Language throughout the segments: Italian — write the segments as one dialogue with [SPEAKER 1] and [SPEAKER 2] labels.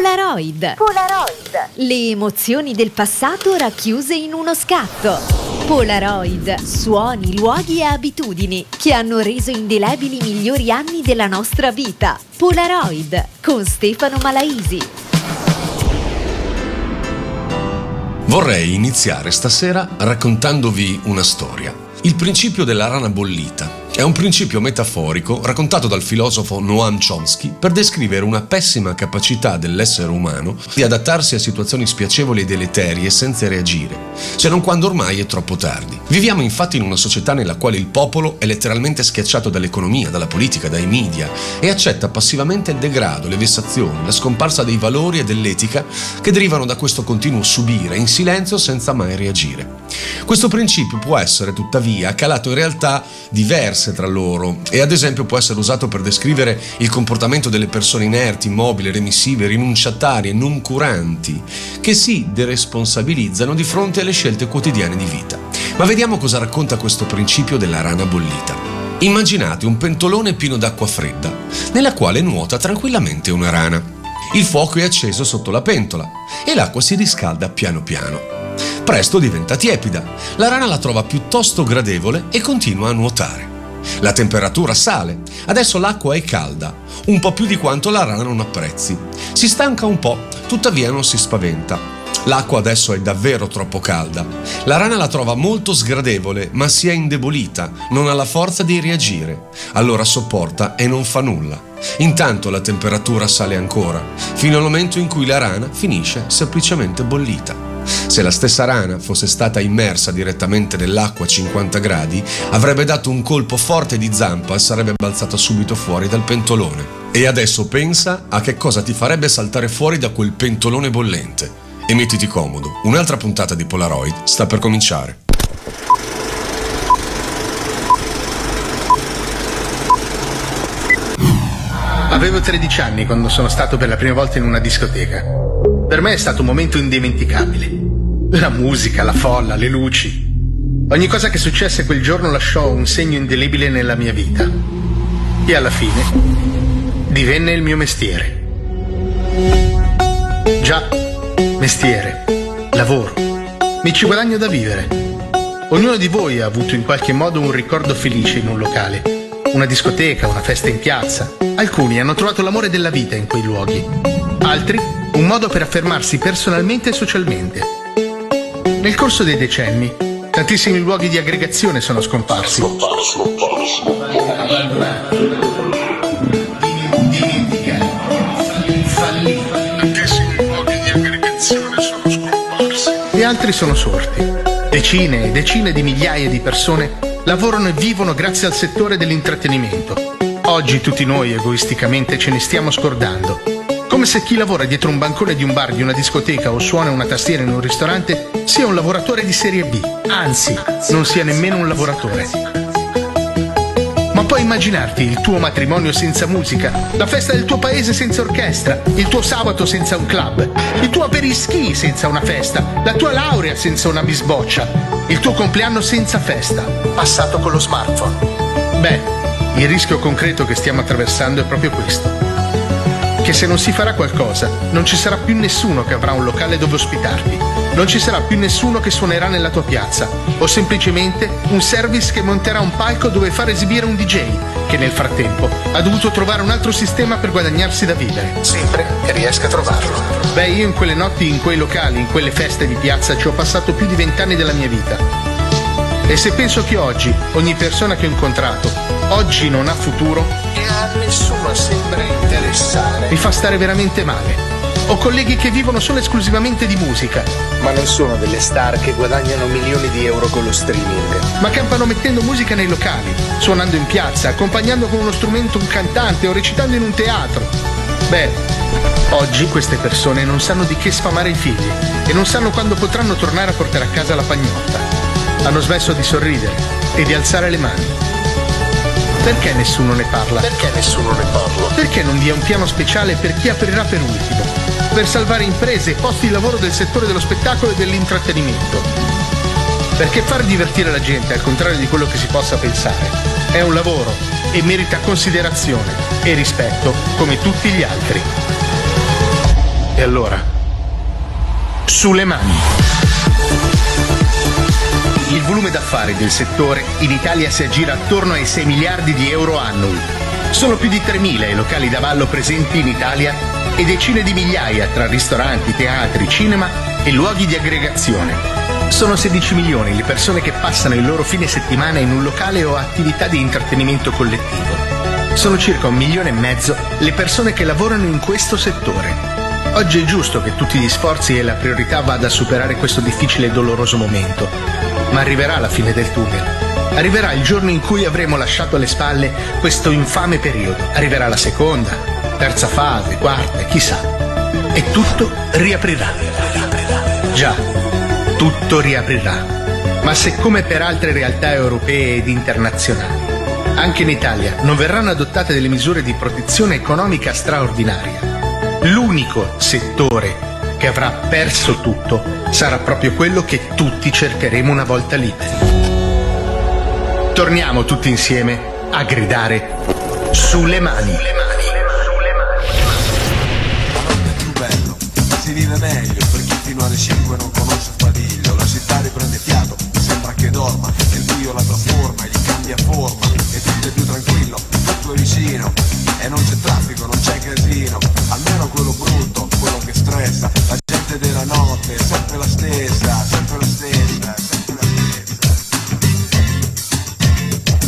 [SPEAKER 1] Polaroid.
[SPEAKER 2] Polaroid.
[SPEAKER 1] Le emozioni del passato racchiuse in uno scatto. Polaroid, suoni, luoghi e abitudini che hanno reso indelebili i migliori anni della nostra vita. Polaroid con Stefano Malaisi.
[SPEAKER 3] Vorrei iniziare stasera raccontandovi una storia. Il principio della rana bollita è un principio metaforico raccontato dal filosofo Noam Chomsky per descrivere una pessima capacità dell'essere umano di adattarsi a situazioni spiacevoli e deleterie senza reagire, se non quando ormai è troppo tardi. Viviamo infatti in una società nella quale il popolo è letteralmente schiacciato dall'economia, dalla politica, dai media e accetta passivamente il degrado, le vessazioni, la scomparsa dei valori e dell'etica che derivano da questo continuo subire in silenzio senza mai reagire. Questo principio può essere tuttavia calato in realtà diverse tra loro e ad esempio può essere usato per descrivere il comportamento delle persone inerti, immobili, remissive, rinunciatarie, non curanti, che si deresponsabilizzano di fronte alle scelte quotidiane di vita. Ma vediamo cosa racconta questo principio della rana bollita. Immaginate un pentolone pieno d'acqua fredda, nella quale nuota tranquillamente una rana. Il fuoco è acceso sotto la pentola e l'acqua si riscalda piano piano. Presto diventa tiepida, la rana la trova piuttosto gradevole e continua a nuotare. La temperatura sale, adesso l'acqua è calda, un po' più di quanto la rana non apprezzi. Si stanca un po', tuttavia non si spaventa. L'acqua adesso è davvero troppo calda. La rana la trova molto sgradevole, ma si è indebolita, non ha la forza di reagire. Allora sopporta e non fa nulla. Intanto la temperatura sale ancora, fino al momento in cui la rana finisce semplicemente bollita. Se la stessa rana fosse stata immersa direttamente nell'acqua a 50 gradi, avrebbe dato un colpo forte di zampa e sarebbe balzata subito fuori dal pentolone. E adesso pensa a che cosa ti farebbe saltare fuori da quel pentolone bollente. E mettiti comodo, un'altra puntata di Polaroid sta per cominciare.
[SPEAKER 4] Avevo 13 anni quando sono stato per la prima volta in una discoteca. Per me è stato un momento indimenticabile. La musica, la folla, le luci. Ogni cosa che successe quel giorno lasciò un segno indelebile nella mia vita. E alla fine divenne il mio mestiere. Già, mestiere, lavoro. Mi ci guadagno da vivere. Ognuno di voi ha avuto in qualche modo un ricordo felice in un locale, una discoteca, una festa in piazza. Alcuni hanno trovato l'amore della vita in quei luoghi, altri un modo per affermarsi personalmente e socialmente. Nel corso dei decenni, tantissimi luoghi di aggregazione sono scomparsi. E altri sono sorti. Decine e decine di migliaia di persone lavorano e vivono grazie al settore dell'intrattenimento. Oggi tutti noi egoisticamente ce ne stiamo scordando come se chi lavora dietro un bancone di un bar, di una discoteca o suona una tastiera in un ristorante sia un lavoratore di serie B, anzi, non sia nemmeno un lavoratore. Ma puoi immaginarti il tuo matrimonio senza musica, la festa del tuo paese senza orchestra, il tuo sabato senza un club, il tuo aperischi senza una festa, la tua laurea senza una bisboccia, il tuo compleanno senza festa, passato con lo smartphone. Beh, il rischio concreto che stiamo attraversando è proprio questo che se non si farà qualcosa non ci sarà più nessuno che avrà un locale dove ospitarti, non ci sarà più nessuno che suonerà nella tua piazza o semplicemente un service che monterà un palco dove far esibire un DJ che nel frattempo ha dovuto trovare un altro sistema per guadagnarsi da vivere, sempre che riesca a trovarlo. Beh, io in quelle notti, in quei locali, in quelle feste di piazza ci ho passato più di vent'anni della mia vita. E se penso che oggi ogni persona che ho incontrato oggi non ha futuro e a nessuno sembra interessare. Mi fa stare veramente male. Ho colleghi che vivono solo e esclusivamente di musica.
[SPEAKER 5] Ma non sono delle star che guadagnano milioni di euro con lo streaming.
[SPEAKER 4] Ma campano mettendo musica nei locali, suonando in piazza, accompagnando con uno strumento un cantante o recitando in un teatro. Beh, oggi queste persone non sanno di che sfamare i figli e non sanno quando potranno tornare a portare a casa la pagnotta. Hanno smesso di sorridere e di alzare le mani. Perché nessuno ne parla?
[SPEAKER 5] Perché nessuno ne parla?
[SPEAKER 4] Perché non vi è un piano speciale per chi aprirà per ultimo? Per salvare imprese e posti di lavoro del settore dello spettacolo e dell'intrattenimento? Perché far divertire la gente, al contrario di quello che si possa pensare, è un lavoro e merita considerazione e rispetto come tutti gli altri. E allora, sulle mani. Il volume d'affari del settore in Italia si aggira attorno ai 6 miliardi di euro annui. Sono più di 3.000 i locali da ballo presenti in Italia e decine di migliaia tra ristoranti, teatri, cinema e luoghi di aggregazione. Sono 16 milioni le persone che passano il loro fine settimana in un locale o attività di intrattenimento collettivo. Sono circa un milione e mezzo le persone che lavorano in questo settore. Oggi è giusto che tutti gli sforzi e la priorità vada a superare questo difficile e doloroso momento, ma arriverà la fine del tunnel. Arriverà il giorno in cui avremo lasciato alle spalle questo infame periodo. Arriverà la seconda, terza fase, quarta, chissà. E tutto riaprirà. Già, tutto riaprirà. Ma se come per altre realtà europee ed internazionali, anche in Italia non verranno adottate delle misure di protezione economica straordinaria, l'unico settore che avrà perso tutto. Sarà proprio quello che tutti cercheremo una volta liberi. Torniamo tutti insieme a gridare sulle mani.
[SPEAKER 2] più bello, si vive meglio per chi fino alle 5 non conosce Spadiglio, la città riprende fiato, sembra che dorma, il buio la trasforma, gli cambia forma, e tutto è più tranquillo, tutto è vicino, e non c'è traffico, non c'è casino, almeno quello brutto, che stressa, la gente della notte sempre la stessa, sempre la stessa, sempre la stessa.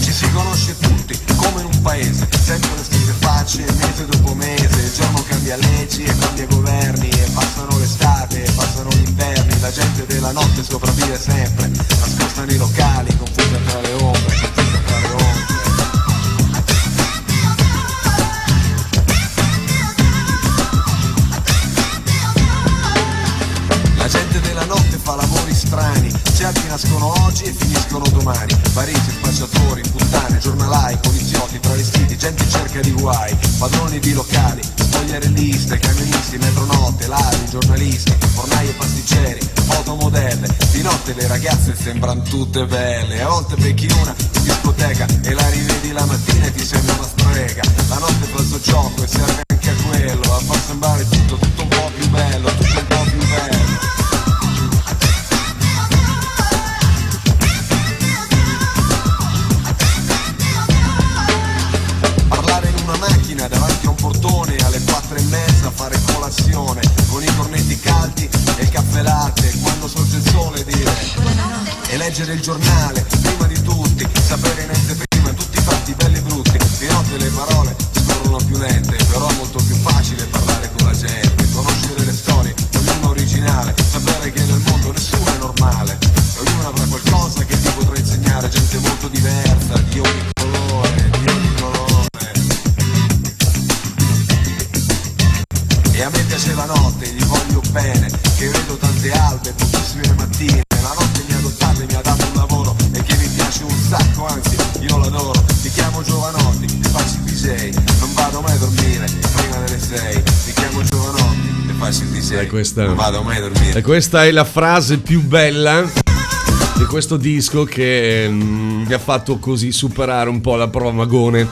[SPEAKER 2] Ci si conosce tutti, come in un paese, sempre le stesse facce, mese dopo mese, il giorno cambia leggi e cambia governi, e passano l'estate, e passano gli inverni, la gente della notte sopravvive sempre, nascosta nei locali, confusa guai, padroni di locali, spogliarelliste, camionisti, metronotte, ladri, giornalisti, fornai e pasticceri, foto modelle. Di notte le ragazze sembrano tutte belle, a volte becchi una in discoteca e la rivedi la mattina e ti sembra una strega. La notte fa il suo gioco e serve anche a quello, a far sembrare tutto, tutto un po' più bello, tutto un po' più bello. Fare colazione con i cornetti caldi e il caffè latte quando sorge il sole dire. E leggere il giornale prima di tutti, vado mai a dormire. E
[SPEAKER 3] questa è la frase più bella di questo disco che mm, mi ha fatto così superare un po' la prova magone.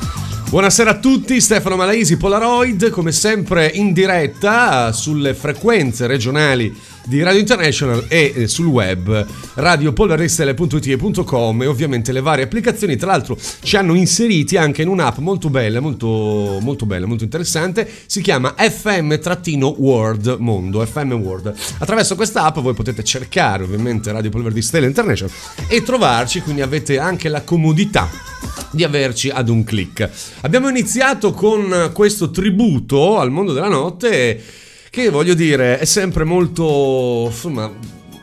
[SPEAKER 3] Buonasera a tutti, Stefano Malaisi, Polaroid, come sempre in diretta sulle frequenze regionali di Radio International e eh, sul web radiopolverestele.it.com e ovviamente le varie applicazioni. Tra l'altro ci hanno inseriti anche in un'app molto bella, molto, molto bella, molto interessante. Si chiama FM-World Mondo, FM World. Attraverso questa app voi potete cercare ovviamente Radio Polver di Stelle International e trovarci, quindi avete anche la comodità di averci ad un clic. Abbiamo iniziato con questo tributo al mondo della notte che voglio dire è sempre molto insomma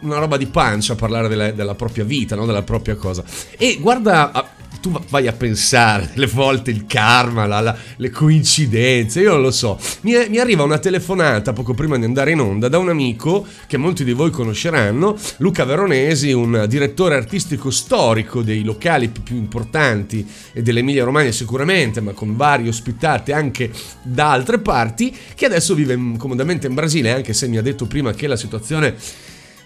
[SPEAKER 3] una roba di pancia parlare della, della propria vita, no? della propria cosa. E guarda, tu vai a pensare delle volte il karma, la- la- le coincidenze, io non lo so. Mi, mi arriva una telefonata poco prima di andare in onda da un amico che molti di voi conosceranno, Luca Veronesi, un direttore artistico storico dei locali più, importanti e dell'Emilia Romagna sicuramente, ma con vari ospitate anche da altre parti, che adesso vive comodamente in Brasile, anche se mi ha detto prima che la situazione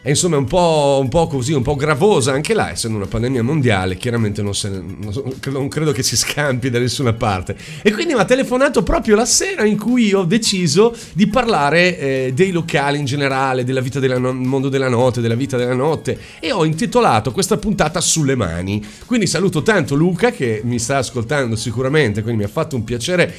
[SPEAKER 3] è insomma un po', un po', così, un po' gravosa anche là, essendo una pandemia mondiale, chiaramente non, se, non, non, credo che si scampi da nessuna parte. E quindi mi ha telefonato proprio la sera in cui ho deciso di parlare eh, dei locali in generale, della vita del mondo della notte, della vita della notte e ho intitolato questa puntata Sulle mani. Quindi saluto tanto Luca che mi sta ascoltando sicuramente, quindi mi ha fatto un piacere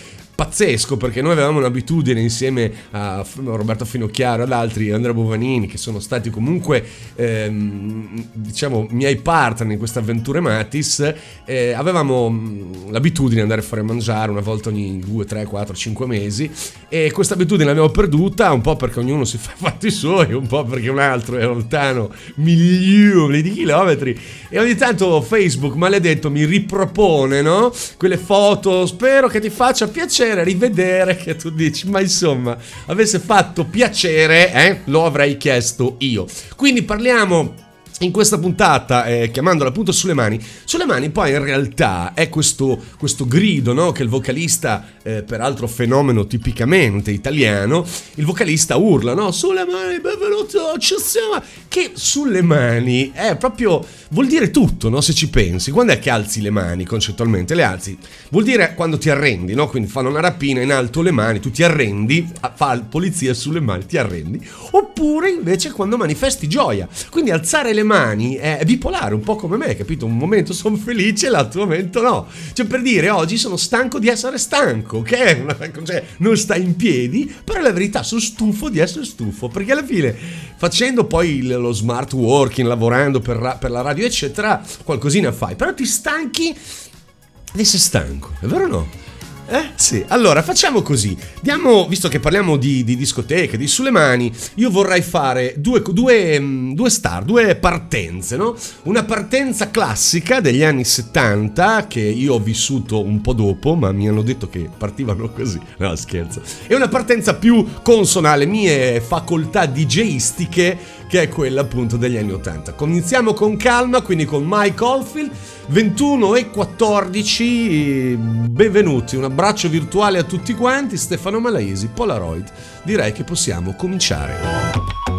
[SPEAKER 3] pazzesco perché noi avevamo un'abitudine insieme a Roberto Finocchiaro ad altri, Andrea Bovanini, che sono stati comunque ehm, diciamo miei partner in questa avventura Matis, eh, avevamo mm, l'abitudine di andare a mangiare una volta ogni 2, 3, 4, 5 mesi e questa abitudine l'abbiamo perduta un po' perché ognuno si fa i fatti suoi, un po' perché un altro è lontano milioni di chilometri e ogni tanto Facebook maledetto mi ripropone no? quelle foto, spero che ti faccia piacere piacere rivedere che tu dici, ma insomma, avesse fatto piacere, eh, lo avrei chiesto io. Quindi parliamo in questa puntata, eh, chiamandola appunto sulle mani, sulle mani poi in realtà è questo, questo grido no? che il vocalista, eh, peraltro fenomeno tipicamente italiano, il vocalista urla, no? Sulle mani, benvenuto, ci siamo! Che sulle mani è proprio, vuol dire tutto, no? Se ci pensi. Quando è che alzi le mani concettualmente? Le alzi. Vuol dire quando ti arrendi, no? Quindi fanno una rapina in alto le mani, tu ti arrendi, fa polizia sulle mani, ti arrendi. Oppure invece quando manifesti gioia. Quindi alzare le mani mani è bipolare, un po' come me, capito? Un momento sono felice, l'altro momento no. Cioè per dire oggi sono stanco di essere stanco, ok? Cioè non sta in piedi, però la verità sono stufo di essere stufo, perché alla fine facendo poi lo smart working, lavorando per, per la radio eccetera, qualcosina fai, però ti stanchi di essere stanco, è vero o no? Eh? Sì, allora facciamo così. Diamo, visto che parliamo di, di discoteche, di sulle mani, io vorrei fare due, due, mm, due star, due partenze, no? Una partenza classica degli anni 70, che io ho vissuto un po' dopo, ma mi hanno detto che partivano così. No, scherzo. E una partenza più consona alle mie facoltà DJistiche che è quella appunto degli anni 80. Cominciamo con calma, quindi con Mike Oldfield, 21 e 14, benvenuti, un abbraccio virtuale a tutti quanti, Stefano Malaisi, Polaroid, direi che possiamo cominciare.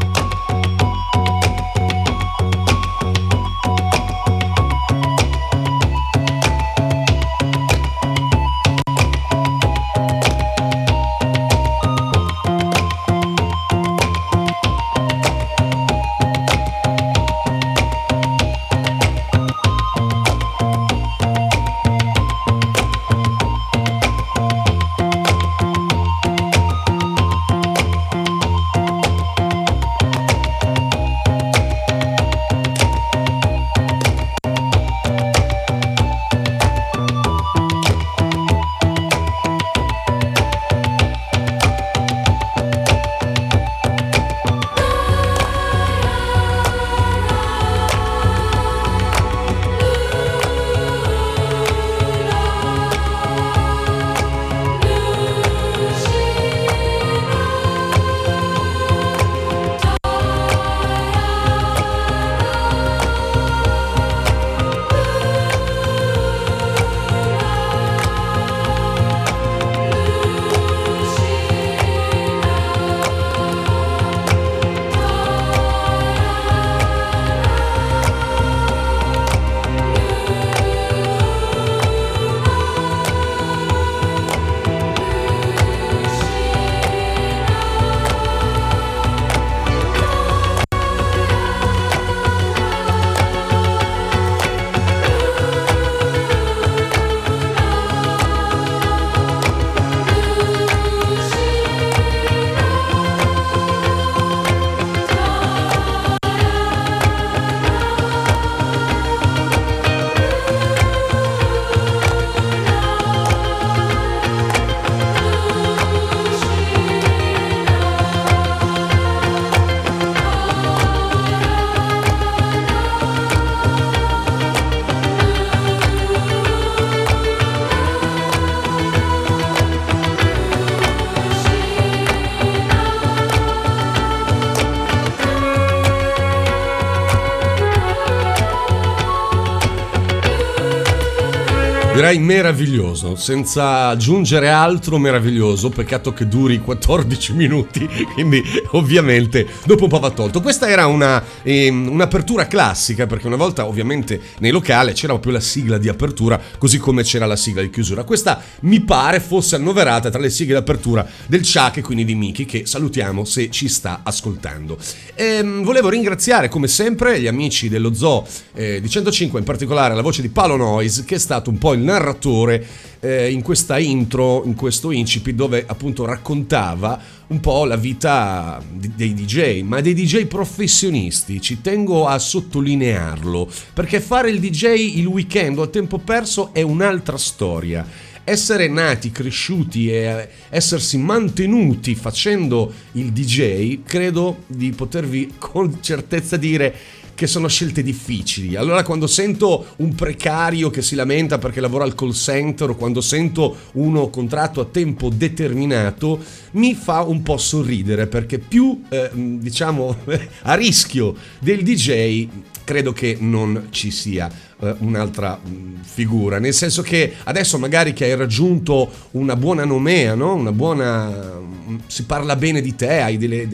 [SPEAKER 3] Direi meraviglioso, senza aggiungere altro meraviglioso, peccato che duri 14 minuti, quindi ovviamente dopo un po' va tolto. Questa era una, eh, un'apertura classica, perché una volta ovviamente nei locali c'era proprio la sigla di apertura, così come c'era la sigla di chiusura. Questa mi pare fosse annoverata tra le sigle di apertura del Chuck e quindi di Miki, che salutiamo se ci sta ascoltando. Ehm, volevo ringraziare come sempre gli amici dello Zoo eh, di 105, in particolare la voce di Paolo Noise, che è stato un po' il narratore eh, in questa intro, in questo incipit, dove appunto raccontava un po' la vita dei DJ, ma dei DJ professionisti, ci tengo a sottolinearlo, perché fare il DJ il weekend o a tempo perso è un'altra storia. Essere nati, cresciuti e essersi mantenuti facendo il DJ, credo di potervi con certezza dire che sono scelte difficili. Allora quando sento un precario che si lamenta perché lavora al call center o quando sento uno contratto a tempo determinato, mi fa un po' sorridere perché più eh, diciamo a rischio del DJ credo che non ci sia uh, un'altra mm, figura, nel senso che adesso magari che hai raggiunto una buona nomea, no? una buona... Mm, si parla bene di te, delle,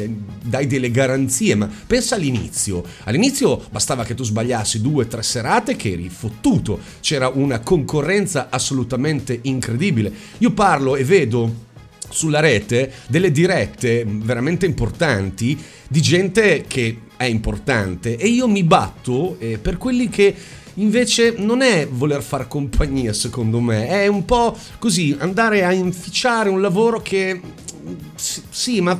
[SPEAKER 3] dai delle garanzie, ma pensa all'inizio. All'inizio bastava che tu sbagliassi due o tre serate che eri fottuto, c'era una concorrenza assolutamente incredibile. Io parlo e vedo sulla rete delle dirette veramente importanti di gente che è importante e io mi batto eh, per quelli che invece non è voler far compagnia secondo me, è un po' così andare a inficiare un lavoro che sì, ma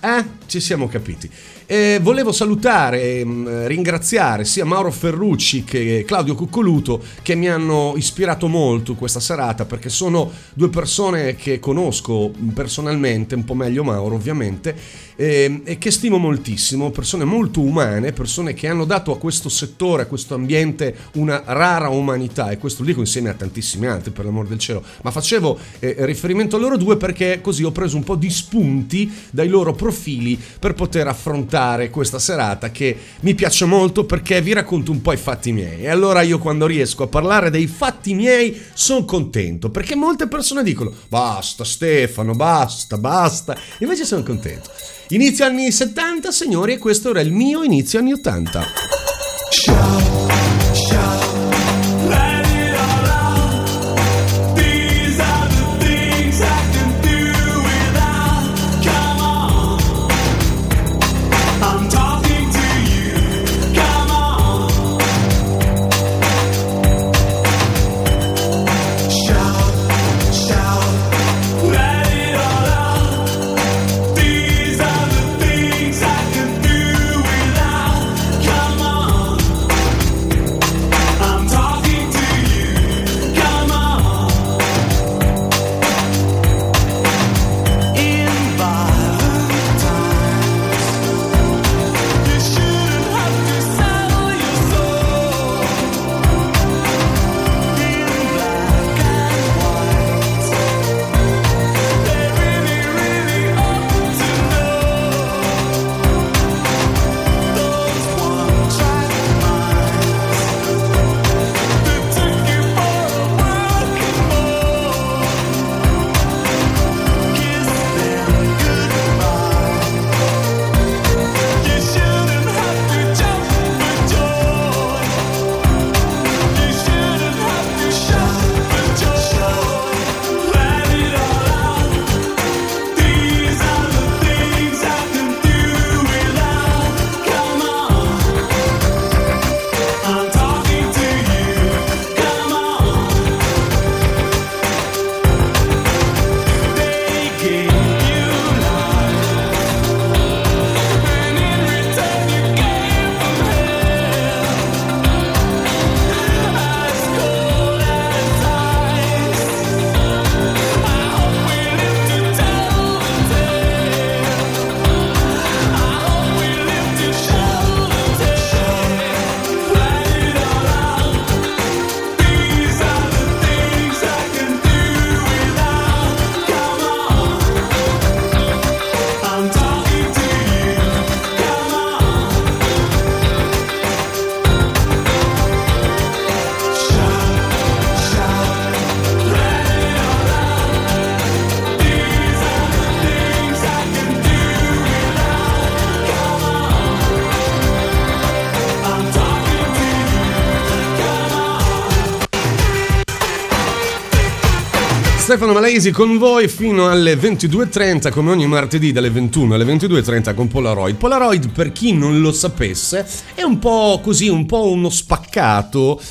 [SPEAKER 3] eh, ci siamo capiti. Eh, volevo salutare e mm, ringraziare sia Mauro Ferrucci che Claudio Cuccoluto che mi hanno ispirato molto questa serata perché sono due persone che conosco personalmente, un po' meglio Mauro ovviamente, eh, e che stimo moltissimo, persone molto umane, persone che hanno dato a questo settore, a questo ambiente una rara umanità e questo lo dico insieme a tantissimi altri per l'amor del cielo, ma facevo eh, riferimento a loro due perché così ho preso un po' di spunti dai loro profili per poter affrontare affrontare questa serata che mi piace molto perché vi racconto un po' i fatti miei. E allora io quando riesco a parlare dei fatti miei sono contento perché molte persone dicono basta Stefano, basta, basta. Invece sono contento. Inizio anni 70, signori, e questo era il mio inizio anni 80. Ciao. Stefano Malaisi con voi fino alle 22.30 come ogni martedì dalle 21 alle 22.30 con Polaroid. Polaroid per chi non lo sapesse è un po' così, un po' uno spaccato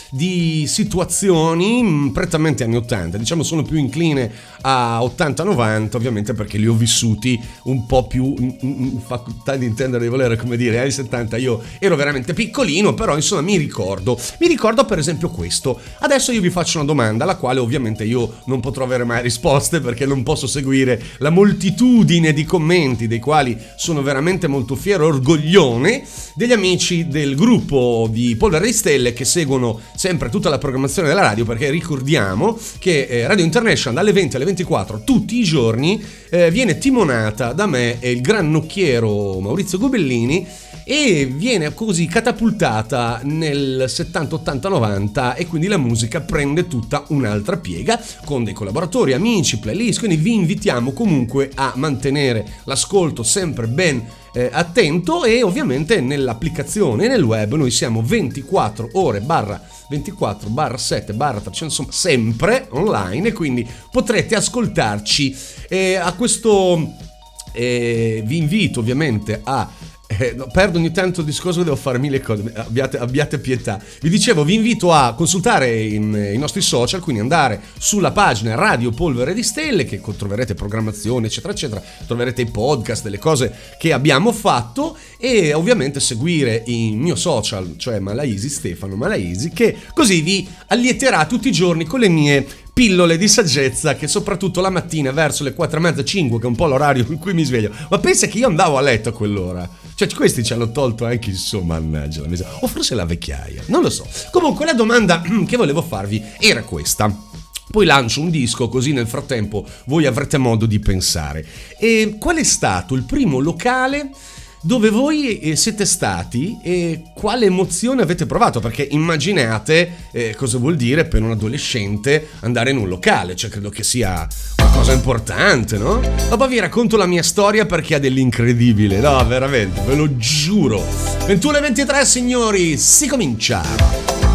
[SPEAKER 3] di situazioni mm, prettamente anni 80, diciamo sono più incline a 80-90 ovviamente perché li ho vissuti un po' più in facoltà di intendere di volere come dire anni 70 io ero veramente piccolino però insomma mi ricordo. Mi ricordo per esempio questo. Adesso io vi faccio una domanda alla quale ovviamente io non potrò avere mai risposte perché non posso seguire la moltitudine di commenti dei quali sono veramente molto fiero orgoglione degli amici del gruppo di Polvere di Stelle che seguono sempre tutta la programmazione della radio perché ricordiamo che eh, Radio International dalle 20 alle 24 tutti i giorni eh, viene timonata da me e il gran nocchiero Maurizio Gobellini e viene così catapultata nel 70, 80, 90 e quindi la musica prende tutta un'altra piega con dei collaboratori, amici, playlist, quindi vi invitiamo comunque a mantenere l'ascolto sempre ben eh, attento e ovviamente nell'applicazione nel web noi siamo 24 ore barra 24 barra 7 barra 300 insomma sempre online e quindi potrete ascoltarci. Eh, a questo eh, vi invito ovviamente a eh, no, perdo ogni tanto il discorso, devo fare mille cose, abbiate, abbiate pietà. Vi dicevo, vi invito a consultare in, i nostri social, quindi andare sulla pagina Radio Polvere di Stelle, che troverete programmazione, eccetera, eccetera, troverete i podcast, delle cose che abbiamo fatto e ovviamente seguire il mio social, cioè Malaisi Stefano Malaisi, che così vi allieterà tutti i giorni con le mie pillole di saggezza che soprattutto la mattina verso le 4 e mezza 5 che è un po' l'orario in cui mi sveglio. Ma pensa che io andavo a letto a quell'ora cioè questi ci hanno tolto anche insomma mannaggia la mesa o forse la vecchiaia non lo so. Comunque la domanda che volevo farvi era questa. Poi lancio un disco così nel frattempo voi avrete modo di pensare. E qual è stato il primo locale dove voi eh, siete stati e quale emozione avete provato, perché immaginate eh, cosa vuol dire per un adolescente andare in un locale, cioè credo che sia cosa importante, no? Dopo vi racconto la mia storia perché ha dell'incredibile, no, veramente, ve lo giuro. 21 e 23 signori, si comincia!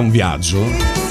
[SPEAKER 3] Un viaggio?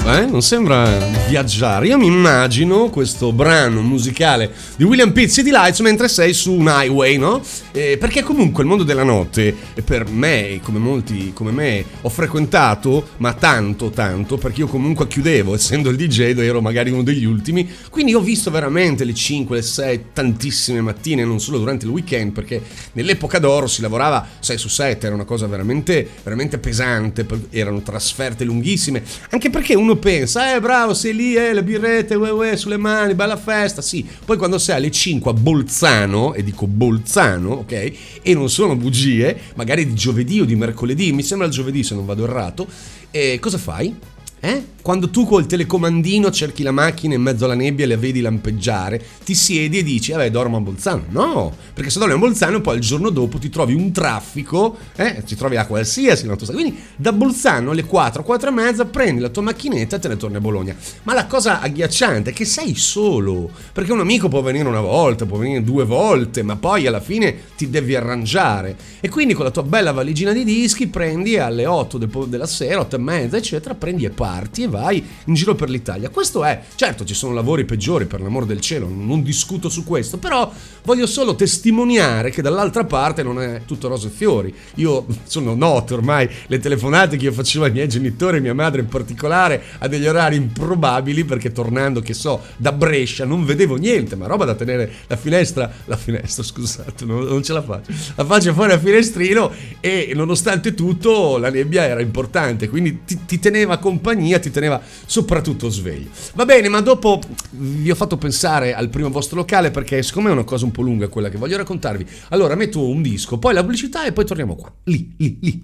[SPEAKER 3] Eh? Non sembra viaggiare. Io mi immagino questo brano musicale di William Pizzi di Lights mentre sei su un highway, no? Eh, perché comunque il mondo della notte, per me, come molti come me, ho frequentato, ma tanto, tanto, perché io comunque chiudevo, essendo il DJ, ero magari uno degli ultimi, quindi ho visto veramente le 5, le 6, tantissime mattine, non solo durante il weekend, perché nell'epoca d'oro si lavorava 6 su 7, era una cosa veramente, veramente pesante, erano trasferte
[SPEAKER 6] lunghissime, anche perché uno pensa, eh bravo, sei lì, eh, le birrette, uè, uè, sulle mani, bella festa, sì, poi quando sei alle 5 a Bolzano, e dico Bolzano, ok, e non sono bugie, magari di giovedì o di mercoledì, mi sembra il giovedì se non vado errato, e cosa fai? Eh? Quando tu col telecomandino cerchi la macchina in mezzo alla nebbia e la vedi lampeggiare, ti siedi e dici, vabbè, dormo a Bolzano. No, perché se dormi a Bolzano poi il giorno dopo ti trovi un traffico, eh? ti trovi a qualsiasi autostrada. Quindi da Bolzano alle 4, 4 e mezza prendi la tua macchinetta e te ne torni a Bologna. Ma la cosa agghiacciante è che sei solo, perché un amico può venire una volta, può venire due volte, ma poi alla fine ti devi arrangiare. E quindi con la tua bella valigina di dischi prendi alle 8 della sera, 8 e mezza, eccetera, prendi e parti e vai in giro per l'Italia. Questo è, certo ci sono lavori peggiori per l'amor del cielo, non discuto su questo, però voglio solo testimoniare che dall'altra parte non è tutto rose e fiori. Io sono noto ormai le telefonate che io facevo ai miei genitori, mia madre in particolare, a degli orari improbabili perché tornando, che so, da Brescia non vedevo niente, ma roba da tenere la finestra, la finestra scusate, non, non ce la faccio, la faccio fuori al finestrino e nonostante tutto la nebbia era importante, quindi ti, ti teneva compagnia, ti teneva soprattutto svegli. Va bene, ma dopo vi ho fatto pensare al primo vostro locale perché siccome è una cosa un po' lunga quella che voglio raccontarvi, allora metto un disco, poi la pubblicità e poi torniamo qua. Lì, lì, lì.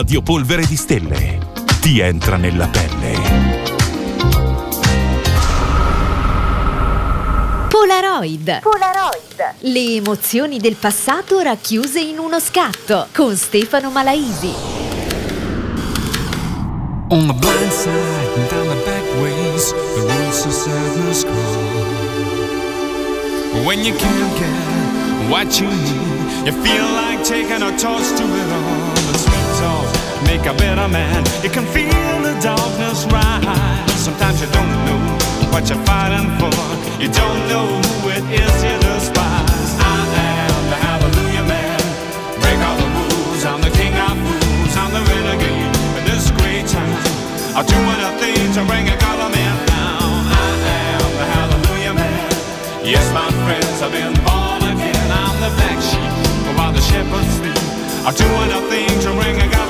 [SPEAKER 7] Radio Polvere di Stelle. Ti entra nella pelle.
[SPEAKER 8] Polaroid. Polaroid. Le emozioni del passato racchiuse in uno scatto con Stefano Malaisi. On the blind side and down the back ways, the roots of sadness crawl. When you can't get what you need, you feel like taking a toast to it all. Make a better man. You can feel the darkness rise. Sometimes you don't know what you're fighting for. You don't know who it is you despise. I am the hallelujah man. Break all the rules. I'm the king of fools. I'm the renegade in this great town. I'll do what I think to bring a government down. I am the hallelujah man. Yes, my friends, I've been born again. I'm the black sheep while the shepherds sleep. I'll do what I think to bring a government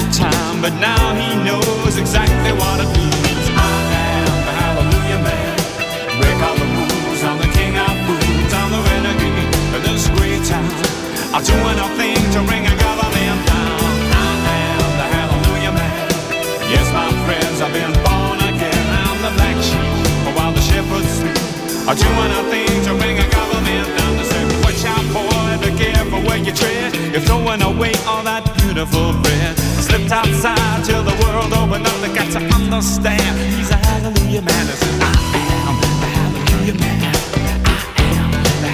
[SPEAKER 8] the time, but now he knows exactly what it means. I am the Hallelujah Man. Break all the rules. I'm the king of fools. I'm the renegade of this great town. I'll do anything to bring a government down. I am the Hallelujah Man. Yes, my friends, I've been born again. I'm the black sheep, while the shepherds sleep. I'll do anything to bring a tread. You're throwing away all that beautiful bread. Till the world opened up. They got to understand. He's a Hallelujah Man. I am Hallelujah Man.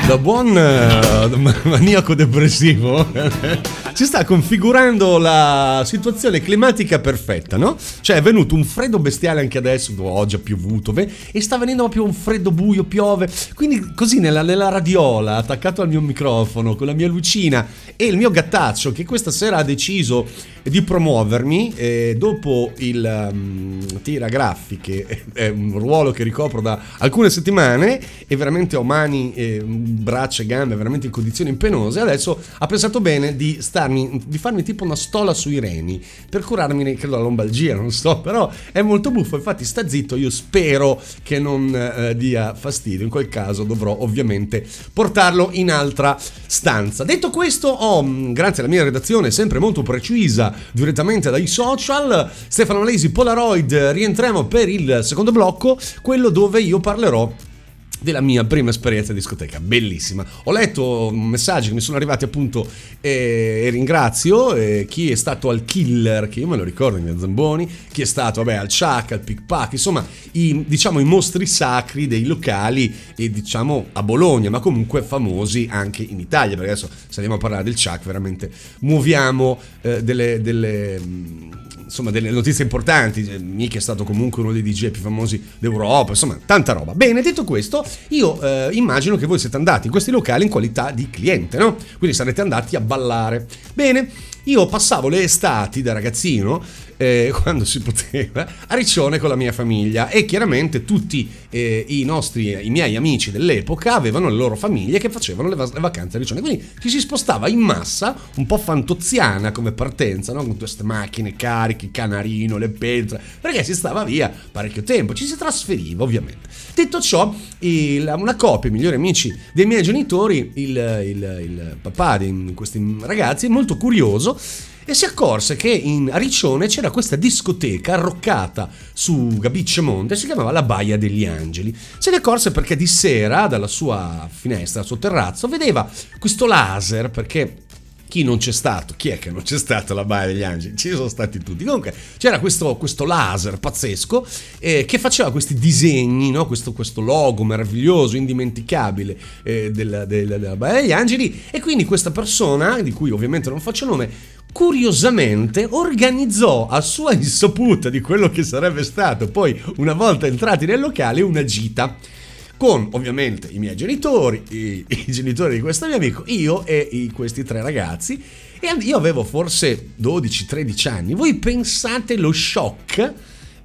[SPEAKER 3] Da buon eh, maniaco depressivo si sta configurando la situazione climatica perfetta, no? Cioè è venuto un freddo bestiale anche adesso, oggi ha piovuto, e sta venendo proprio un freddo buio, piove. Quindi così nella, nella radiola, attaccato al mio microfono, con la mia lucina e il mio gattaccio che questa sera ha deciso di promuovermi eh, dopo il um, tira grafiche, è un ruolo che ricopro da alcune settimane e veramente ho mani, eh, braccia e gambe veramente in condizioni penose. Adesso ha pensato bene di, starmi, di farmi tipo una stola sui reni per curarmi, credo, la lombalgia, non so, però è molto buffo. Infatti, sta zitto. Io spero che non eh, dia fastidio. In quel caso dovrò ovviamente portarlo in altra stanza. Detto questo, ho, mh, grazie alla mia redazione sempre molto precisa, direttamente dai social, Stefano Lesi Polaroid, rientriamo per il secondo blocco, quello dove io parlerò della mia prima esperienza discoteca, bellissima. Ho letto messaggi che mi sono arrivati appunto e, e ringrazio eh, chi è stato al Killer, che io me lo ricordo, miei Zamboni, chi è stato vabbè, al Chuck, al Pickpack, insomma i, diciamo, i mostri sacri dei locali e diciamo a Bologna, ma comunque famosi anche in Italia, perché adesso se andiamo a parlare del Chuck veramente muoviamo eh, delle... delle insomma delle notizie importanti. Mica è stato comunque uno dei DJ più famosi d'Europa, insomma, tanta roba. Bene, detto questo, io eh, immagino che voi siete andati in questi locali in qualità di cliente, no? Quindi sarete andati a ballare. Bene, io passavo le estati da ragazzino, eh, quando si poteva, a Riccione con la mia famiglia e chiaramente tutti eh, i nostri, i miei amici dell'epoca avevano le loro famiglie che facevano le, va- le vacanze a Riccione. Quindi ci si spostava in massa, un po' fantoziana come partenza, no? con queste macchine cariche, canarino, le pentre, perché si stava via parecchio tempo, ci si trasferiva ovviamente. Detto ciò, il, una coppia, i migliori amici dei miei genitori, il, il, il papà di questi ragazzi, molto curioso, e si accorse che in Riccione c'era questa discoteca arroccata su Gabicce Monte, si chiamava La Baia degli Angeli. Se ne accorse perché di sera dalla sua finestra, dal suo terrazzo, vedeva questo laser perché chi non c'è stato? Chi è che non c'è stato alla Baia degli Angeli? Ci sono stati tutti. Comunque c'era questo, questo laser pazzesco eh, che faceva questi disegni, no? questo, questo, logo meraviglioso, indimenticabile eh, della, della, della Baia degli Angeli e quindi questa persona, di cui ovviamente non faccio nome, curiosamente organizzò a sua insaputa di quello che sarebbe stato poi una volta entrati nel locale una gita con ovviamente i miei genitori, i, i genitori di questo mio amico, io e i, questi tre ragazzi. E io avevo forse 12-13 anni. Voi pensate lo shock?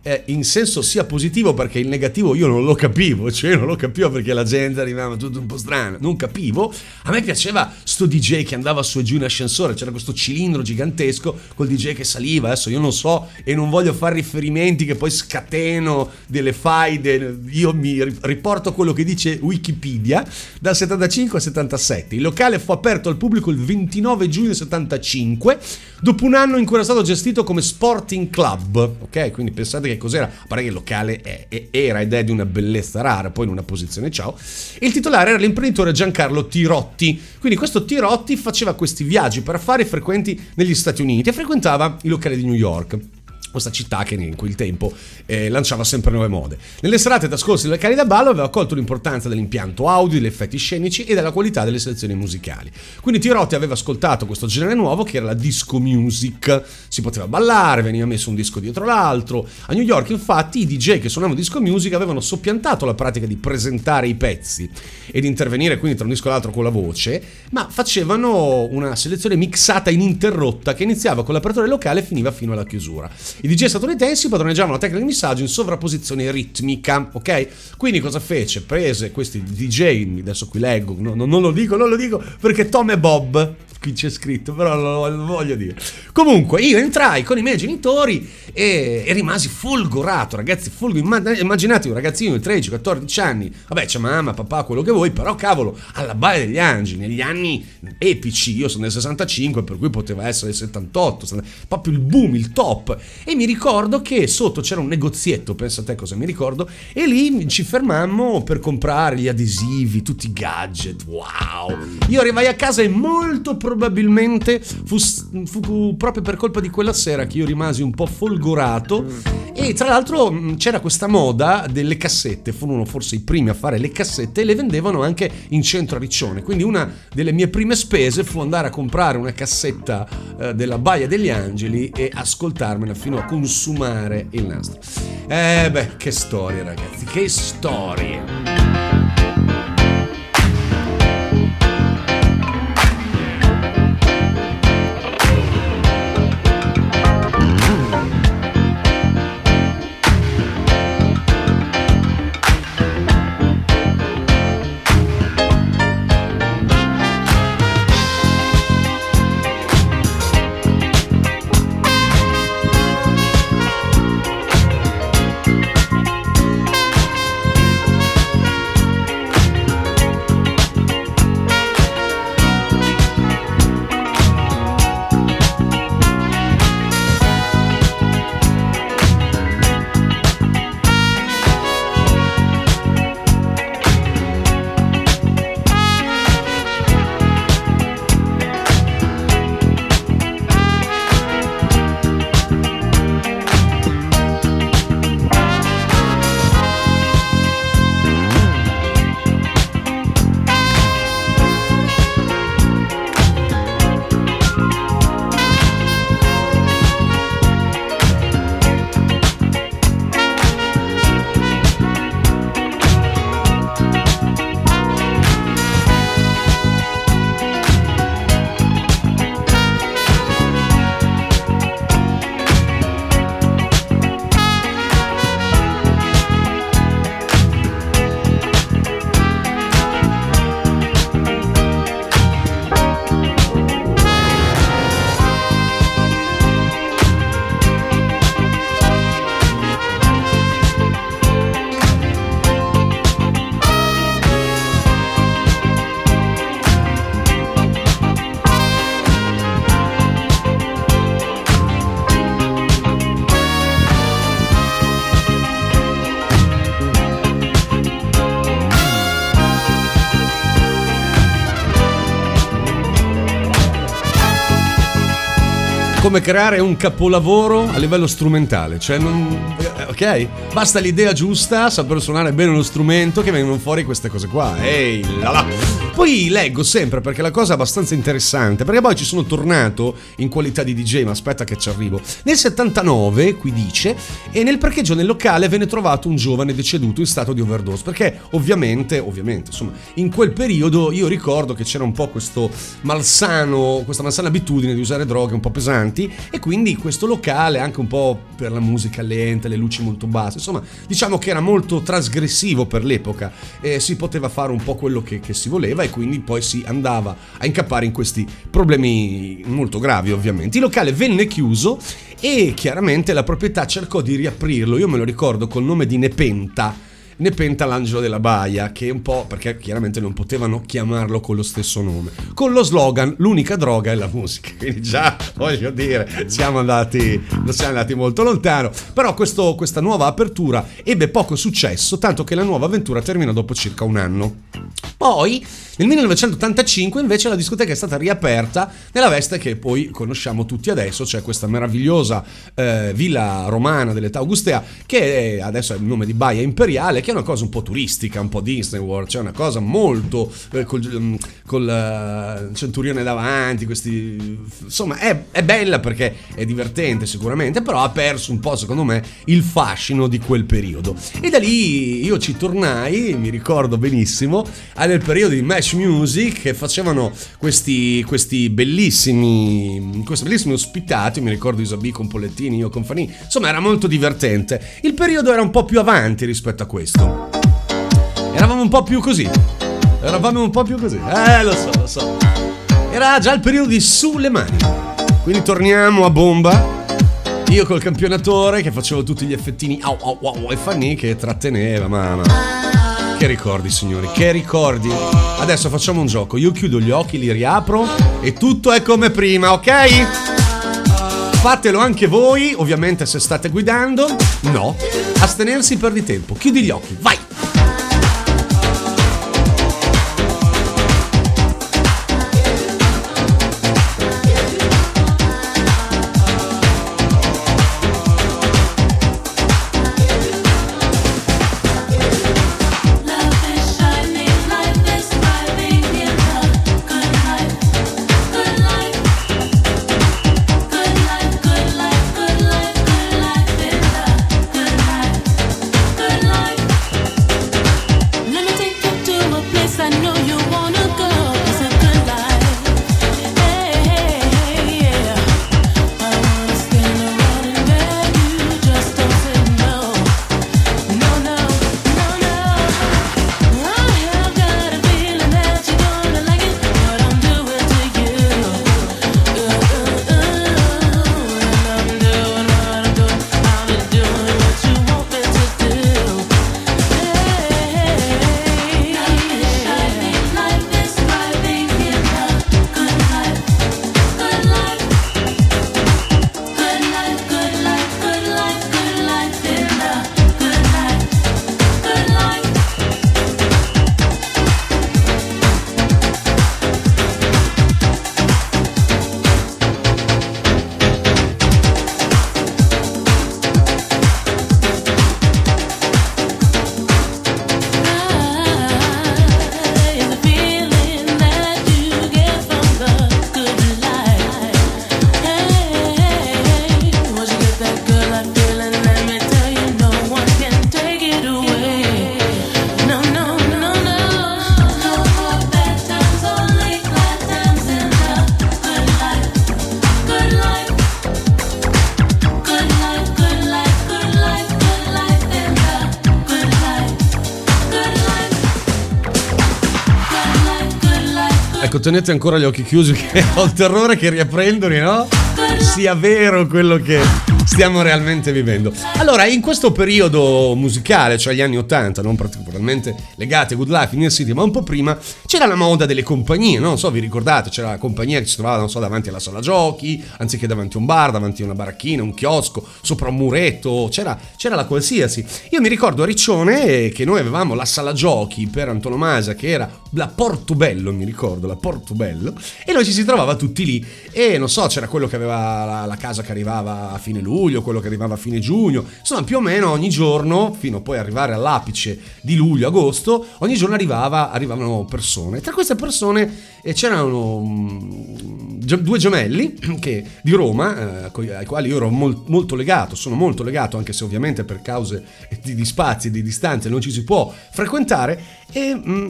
[SPEAKER 3] Eh, in senso sia positivo perché il negativo io non lo capivo, cioè non lo capivo perché la gente arrivava tutto un po' strano, non capivo. A me piaceva sto DJ che andava su e giù in ascensore, c'era questo cilindro gigantesco col DJ che saliva, adesso io non so e non voglio fare riferimenti che poi scateno delle faide, io mi riporto quello che dice Wikipedia, dal 75 al 77. Il locale fu aperto al pubblico il 29 giugno 75, dopo un anno in cui era stato gestito come Sporting Club, ok? Quindi pensate che cos'era, a parte che il locale è, è, era ed è di una bellezza rara, poi in una posizione ciao. Il titolare era l'imprenditore Giancarlo Tirotti. Quindi questo Tirotti faceva questi viaggi per affari frequenti negli Stati Uniti e frequentava i locali di New York. Questa città che in quel tempo eh, lanciava sempre nuove mode. Nelle serate trascorse delle cari da ballo aveva colto l'importanza dell'impianto audio, degli effetti scenici e della qualità delle selezioni musicali. Quindi Tirotti aveva ascoltato questo genere nuovo che era la disco music. Si poteva ballare, veniva messo un disco dietro l'altro. A New York infatti i DJ che suonavano disco music avevano soppiantato la pratica di presentare i pezzi e di intervenire quindi tra un disco e l'altro con la voce, ma facevano una selezione mixata ininterrotta che iniziava con l'apertura locale e finiva fino alla chiusura. I DJ statunitensi padroneggiavano la tecnica di missaggio in sovrapposizione ritmica, ok? Quindi cosa fece? Prese questi DJ, adesso qui leggo, no, no, non lo dico, non lo dico perché Tom e Bob qui c'è scritto, però lo, lo voglio dire. Comunque, io entrai con i miei genitori e, e rimasi folgorato, ragazzi, folgorato. Immaginate un ragazzino di 13-14 anni, vabbè, c'è mamma, papà, quello che vuoi, però cavolo, alla Baia degli Angeli, negli anni epici, io sono del 65, per cui poteva essere del 78, proprio il boom, il top. E mi ricordo che sotto c'era un negozietto, pensa a te cosa mi ricordo, e lì ci fermammo per comprare gli adesivi, tutti i gadget, wow. Io arrivai a casa e molto probabilmente fu, fu, proprio per colpa di quella sera che io rimasi un po' folgorato e tra l'altro mh, c'era questa moda delle cassette, furono forse i primi a fare le cassette e le vendevano anche in centro a Riccione, quindi una delle mie prime spese fu andare a comprare una cassetta eh, della Baia degli Angeli e ascoltarmela fino a consumare il nastro. Eh beh, che storie ragazzi, che storie! Come creare un capolavoro a livello strumentale, cioè non, eh, ok? Basta l'idea giusta, saper suonare bene uno strumento che vengono fuori queste cose qua. Ehi, là là. Poi leggo sempre perché la cosa è abbastanza interessante, perché poi ci sono tornato in qualità di DJ, ma aspetta che ci arrivo. Nel 79, qui dice, e nel parcheggio nel locale venne trovato un giovane deceduto in stato di overdose, perché ovviamente, ovviamente, insomma, in quel periodo io ricordo che c'era un po' questo malsano, questa malsana abitudine di usare droghe un po' pesanti e quindi questo locale anche un po' per la musica lenta, le luci molto basse, insomma diciamo che era molto trasgressivo per l'epoca e si poteva fare un po' quello che, che si voleva e quindi poi si andava a incappare in questi problemi molto gravi ovviamente. Il locale venne chiuso e chiaramente la proprietà cercò di riaprirlo, io me lo ricordo col nome di Nepenta ne penta l'angelo della baia, che un po' perché chiaramente non potevano chiamarlo con lo stesso nome. Con lo slogan l'unica droga è la musica. Quindi già voglio dire, siamo andati, siamo andati molto lontano. Però questo, questa nuova apertura ebbe poco successo, tanto che la nuova avventura terminò dopo circa un anno. Poi nel 1985 invece la discoteca è stata riaperta nella veste che poi conosciamo tutti adesso, cioè questa meravigliosa eh, villa romana dell'età augustea che adesso è il nome di Baia Imperiale, che è una cosa un po' turistica, un po' Disney World, cioè una cosa molto eh, col, mm, col eh, centurione davanti, questi... insomma è, è bella perché è divertente sicuramente, però ha perso un po' secondo me il fascino di quel periodo. E da lì io ci tornai, mi ricordo benissimo, nel periodo di Mesh Music che facevano questi, questi bellissimi questi bellissimi ospitati, mi ricordo Isabì con Polettini, io con Fanini, insomma era molto divertente. Il periodo era un po' più avanti rispetto a questo. Eravamo un po' più così. Eravamo un po' più così. Eh, lo so, lo so. Era già il periodo di sulle mani. Quindi torniamo a bomba. Io col campionatore che facevo tutti gli effettini au au au e Fanny che tratteneva, mamma. Che ricordi, signori, che ricordi. Adesso facciamo un gioco. Io chiudo gli occhi, li riapro e tutto è come prima, ok? Fatelo anche voi, ovviamente se state guidando. No, astenersi per di tempo. Chiudi gli occhi, vai! Tenete ancora gli occhi chiusi che ho il terrore che riaprendoli, no? Sia vero quello che stiamo realmente vivendo. Allora, in questo periodo musicale, cioè gli anni 80, non particolarmente legati a Good Life in City, ma un po' prima, c'era la moda delle compagnie, no? non so, vi ricordate, c'era la compagnia che si trovava, non so, davanti alla sala giochi, anziché davanti a un bar, davanti a una baracchina, un chiosco, sopra un muretto, c'era, c'era la qualsiasi. Io mi ricordo a Riccione che noi avevamo la sala giochi per antonomasia, che era la Portobello, mi ricordo, la Portobello, e noi ci si trovava tutti lì. E non so, c'era quello che aveva la, la casa che arrivava a fine luglio, quello che arrivava a fine giugno, insomma, più o meno ogni giorno, fino a poi arrivare all'apice di luglio, agosto, ogni giorno arrivava, arrivavano persone. Tra queste persone eh, c'erano mm, ge- due gemelli che, di Roma, eh, ai quali io ero mol- molto legato, sono molto legato, anche se ovviamente per cause di, di spazi e di distanze non ci si può frequentare, e mm,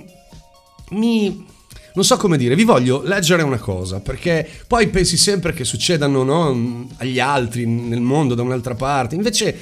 [SPEAKER 3] mi... Non so come dire, vi voglio leggere una cosa, perché poi pensi sempre che succedano no, agli altri nel mondo da un'altra parte, invece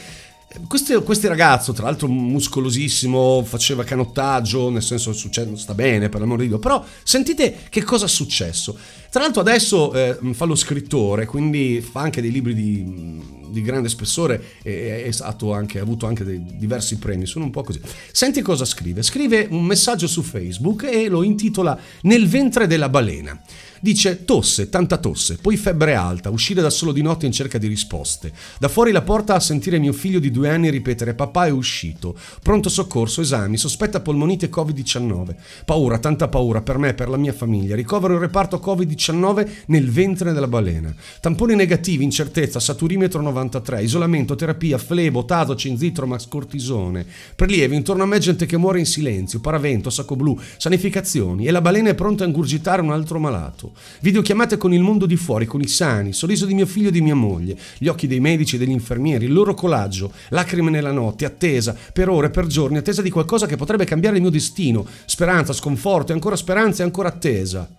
[SPEAKER 3] questo, questo ragazzo, tra l'altro muscolosissimo, faceva canottaggio, nel senso succede, sta bene per l'amor di Dio, però sentite che cosa è successo. Tra l'altro adesso eh, fa lo scrittore, quindi fa anche dei libri di, di grande spessore e ha avuto anche dei diversi premi, sono un po' così. Senti cosa scrive, scrive un messaggio su Facebook e lo intitola Nel ventre della balena. Dice tosse, tanta tosse, poi febbre alta, uscire da solo di notte in cerca di risposte. Da fuori la porta a sentire mio figlio di due anni ripetere papà è uscito. Pronto soccorso, esami, sospetta polmonite Covid-19. Paura, tanta paura per me e per la mia famiglia. Ricovero in reparto Covid-19 nel ventre della balena. Tamponi negativi, incertezza, saturimetro 93, isolamento, terapia, flebo, tato, cinzitromax, cortisone. Prelievi, intorno a me gente che muore in silenzio, paravento, sacco blu, sanificazioni e la balena è pronta a ingurgitare un altro malato. Videochiamate con il mondo di fuori, con i sani, sorriso di mio figlio e di mia moglie, gli occhi dei medici e degli infermieri, il loro collaggio, lacrime nella notte, attesa, per ore, per giorni, attesa di qualcosa che potrebbe cambiare il mio destino, speranza, sconforto e ancora speranza e ancora attesa.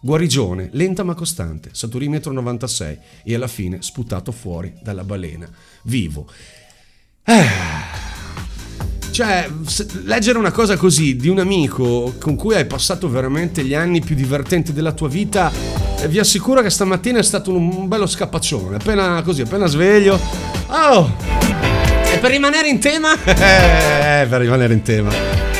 [SPEAKER 3] Guarigione, lenta ma costante, saturimetro 96 e alla fine sputato fuori dalla balena, vivo. Eh. Cioè, leggere una cosa così di un amico con cui hai passato veramente gli anni più divertenti della tua vita, eh, vi assicuro che stamattina è stato un, un bello scappaccione. Appena così, appena sveglio. Oh! E per rimanere in tema? Eh, per rimanere in tema.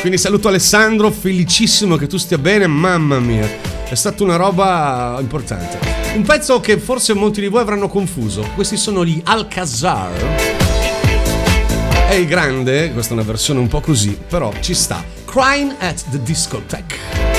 [SPEAKER 3] Quindi saluto Alessandro, felicissimo che tu stia bene, mamma mia. È stata una roba importante. Un pezzo che forse molti di voi avranno confuso. Questi sono gli Alcazar. È il grande, questa è una versione un po' così, però ci sta. Crying at the Discotheque.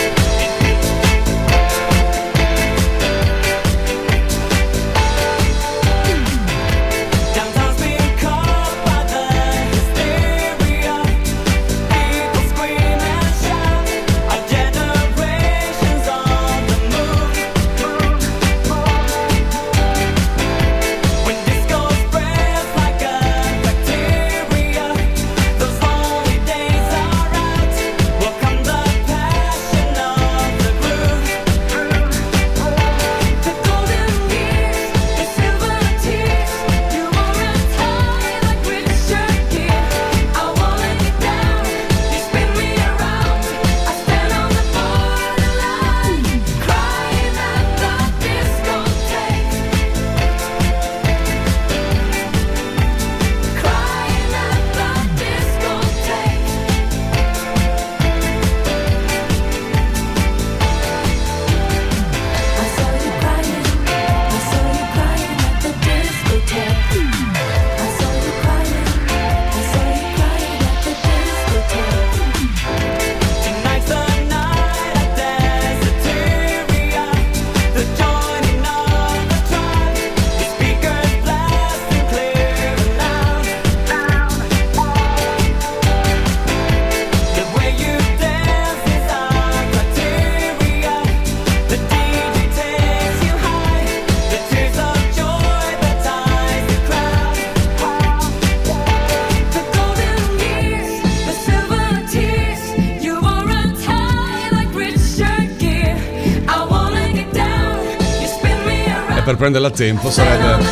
[SPEAKER 3] Per prenderla a tempo sarebbe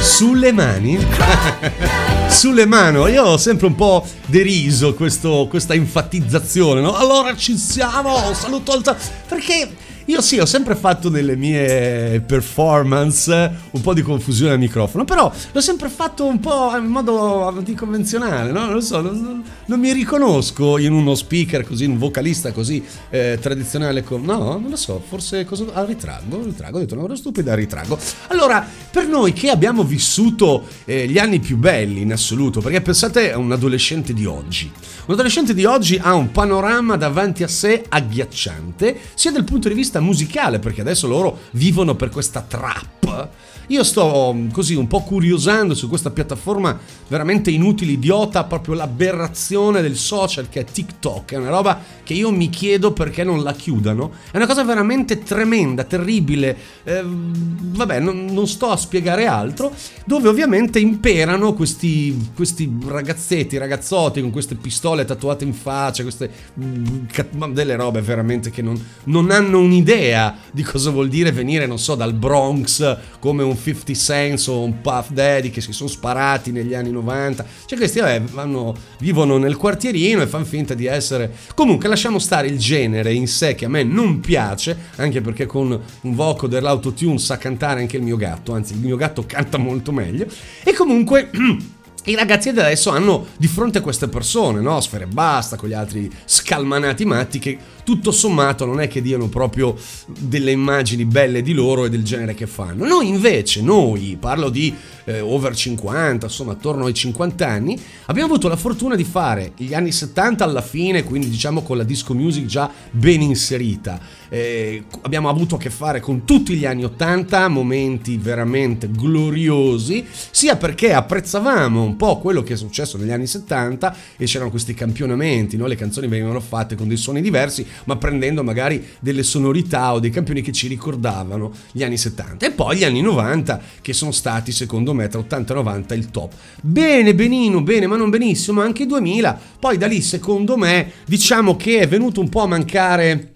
[SPEAKER 3] sulle mani. sulle mani. Io ho sempre un po' deriso questo- questa enfatizzazione, no? Allora ci siamo, saluto al... Perché io sì, ho sempre fatto nelle mie performance un po' di confusione al microfono, però l'ho sempre fatto un po' in modo anticonvenzionale, no? Non lo so, non, non- mi riconosco in uno speaker così, in un vocalista così eh, tradizionale. com- no, non lo so, forse cosa... Ah, ritraggo, ritraggo, ho detto una cosa stupida, ritraggo. Allora, per noi che abbiamo vissuto eh, gli anni più belli in assoluto, perché pensate a un adolescente di oggi. Un adolescente di oggi ha un panorama davanti a sé agghiacciante, sia dal punto di vista musicale, perché adesso loro vivono per questa trap. Io sto mm, così un po' curiosando su questa piattaforma veramente inutile, idiota, proprio l'aberrazione del social che è TikTok. È una roba che io mi chiedo perché non la chiudano. È una cosa veramente tremenda, terribile. Eh, vabbè, non, non sto a spiegare altro. Dove ovviamente imperano questi, questi ragazzetti, ragazzotti con queste pistole tatuate in faccia, queste mm, delle robe veramente che non, non hanno un'idea di cosa vuol dire venire, non so, dal Bronx come un 50 Cent o un Puff Daddy che si sono sparati negli anni 90. Cioè questi vabbè, vanno- vivono nel quartierino e fanno finta di essere... Comunque lasciamo stare il genere in sé che a me non piace, anche perché con un voco dell'autotune sa cantare anche il mio gatto, anzi il mio gatto canta molto meglio. E comunque... I ragazzi adesso hanno di fronte a queste persone, no? Sfere basta, con gli altri scalmanati matti che tutto sommato non è che diano proprio delle immagini belle di loro e del genere che fanno. Noi invece, noi, parlo di eh, over 50, insomma attorno ai 50 anni, abbiamo avuto la fortuna di fare gli anni 70 alla fine, quindi diciamo con la disco music già ben inserita. Eh, abbiamo avuto a che fare con tutti gli anni 80, momenti veramente gloriosi, sia perché apprezzavamo un po' quello che è successo negli anni 70 e c'erano questi campionamenti, no? le canzoni venivano fatte con dei suoni diversi, ma prendendo magari delle sonorità o dei campioni che ci ricordavano gli anni 70. E poi gli anni 90 che sono stati secondo me tra 80 e 90 il top. Bene, benino, bene, ma non benissimo, anche i 2000. Poi da lì secondo me diciamo che è venuto un po' a mancare...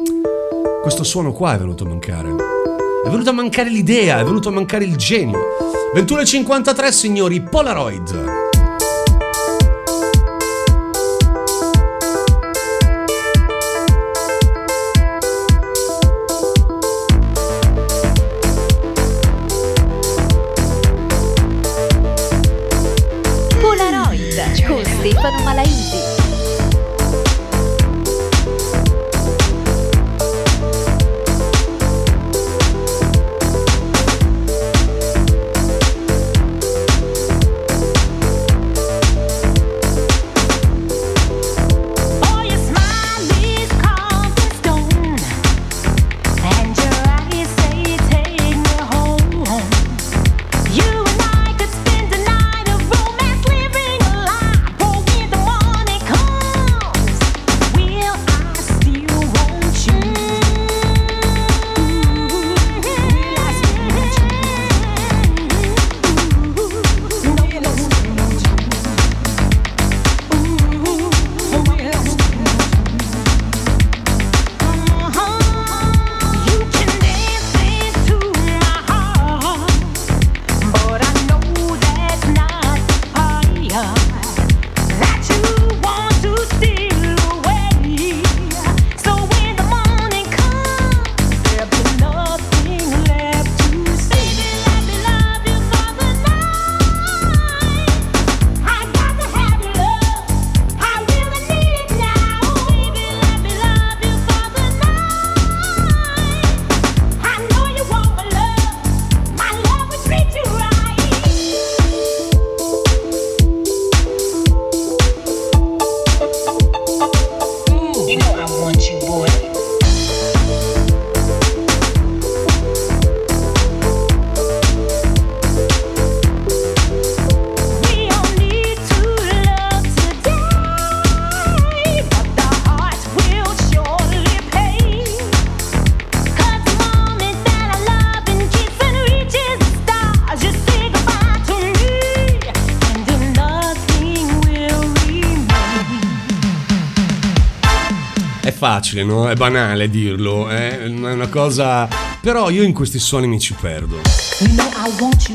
[SPEAKER 3] Questo suono qua è venuto a mancare. È venuto a mancare l'idea, è venuto a mancare il genio. 21.53 signori, Polaroid. È facile, no? È banale dirlo, eh? è una cosa... Però io in questi suoni mi ci perdo.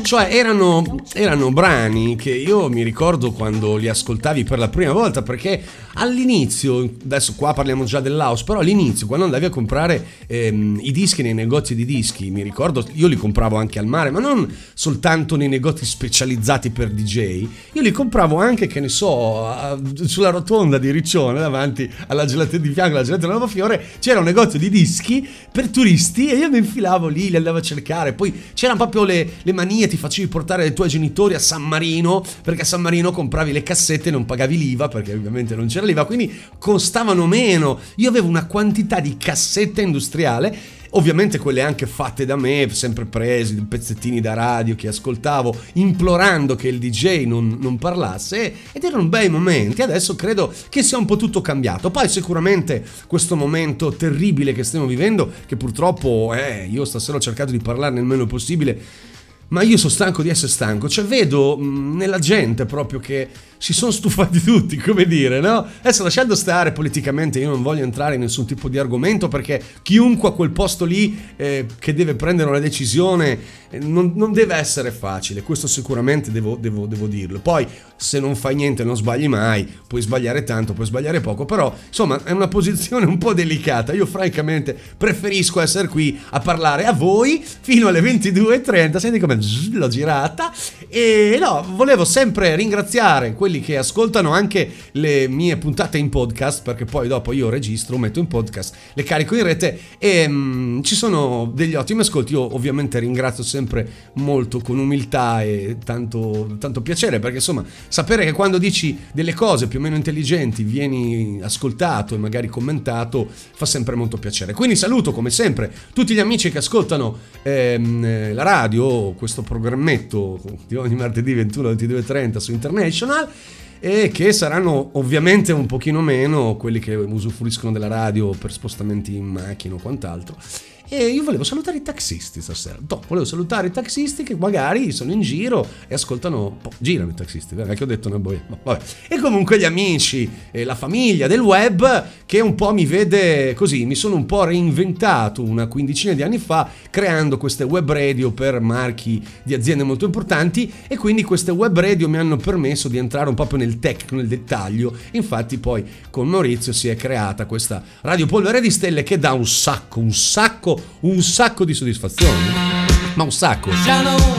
[SPEAKER 3] Cioè erano, erano brani che io mi ricordo quando li ascoltavi per la prima volta perché all'inizio, adesso qua parliamo già dell'house, però all'inizio quando andavi a comprare ehm, i dischi nei negozi di dischi, mi ricordo io li compravo anche al mare, ma non soltanto nei negozi specializzati per DJ, io li compravo anche, che ne so, sulla rotonda di Riccione davanti alla gelateria di fianco alla gelateria Nuovo Fiore, c'era un negozio di dischi per turisti e io mi infilavo lì, li andavo a cercare, poi c'erano proprio le, le manie, ti facevi portare dai tuoi genitori a San Marino, perché a San Marino compravi le cassette e non pagavi l'IVA, perché ovviamente non c'era l'IVA, quindi costavano meno. Io avevo una quantità di cassette industriale Ovviamente quelle anche fatte da me, sempre presi, pezzettini da radio che ascoltavo, implorando che il DJ non, non parlasse, ed erano bei momenti. Adesso credo che sia un po' tutto cambiato. Poi sicuramente questo momento terribile che stiamo vivendo, che purtroppo eh, io stasera ho cercato di parlarne il meno possibile, ma io sono stanco di essere stanco, cioè vedo mh, nella gente proprio che si sono stufati tutti, come dire, no? Adesso lasciando stare politicamente, io non voglio entrare in nessun tipo di argomento perché chiunque a quel posto lì eh, che deve prendere una decisione eh, non, non deve essere facile, questo sicuramente devo, devo- devo dirlo. Poi se non fai niente non sbagli mai, puoi sbagliare tanto, puoi sbagliare poco, però insomma è una posizione un po' delicata. Io francamente preferisco essere qui a parlare a voi fino alle 22.30, senti come l'ho girata e no, volevo sempre ringraziare quelli che ascoltano anche le mie puntate in podcast perché poi dopo io registro, metto in podcast, le carico in rete e mm, ci sono degli ottimi ascolti. Io ovviamente ringrazio sempre molto con umiltà e tanto, tanto piacere perché insomma sapere che quando dici delle cose più o meno intelligenti vieni ascoltato e magari commentato fa sempre molto piacere. Quindi saluto come sempre tutti gli amici che ascoltano ehm, eh, la radio, questo programmetto di ogni martedì 21-22.30 su International e che saranno ovviamente un pochino meno quelli che usufruiscono della radio per spostamenti in macchina o quant'altro. E io volevo salutare i taxisti stasera. No, volevo salutare i taxisti che magari sono in giro e ascoltano. po- girano i taxisti, vero? Che ho detto una boia. vabbè. E comunque gli amici e la famiglia del web che un po' mi vede così. Mi sono un po' reinventato una quindicina di anni fa creando queste web radio per marchi di aziende molto importanti. E quindi queste web radio mi hanno permesso di entrare un po' più nel tecnico, nel dettaglio. Infatti, poi con Maurizio si è creata questa radio polvere di stelle che dà un sacco, un sacco, un sacco di soddisfazione. Ma un sacco.
[SPEAKER 9] Shine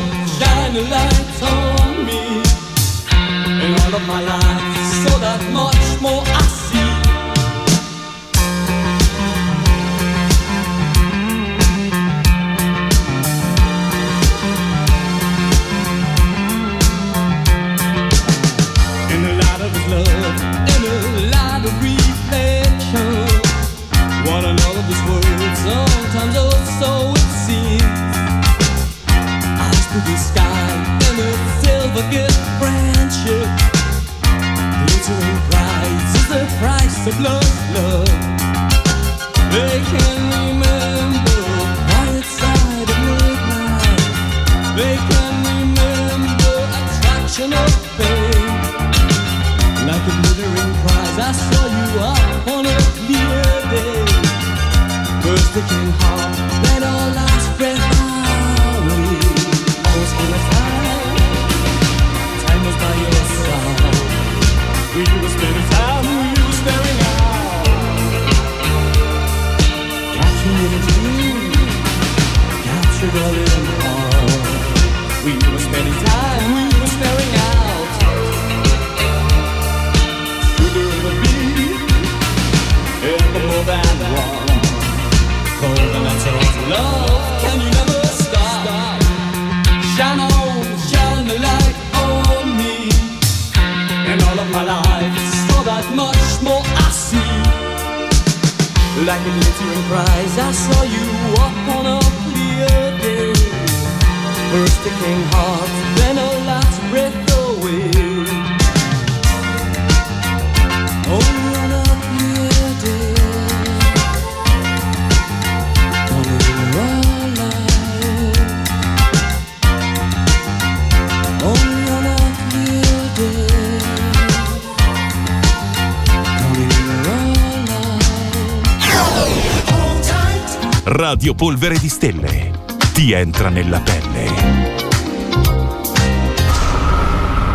[SPEAKER 7] Polvere di Stelle. Ti entra nella pelle.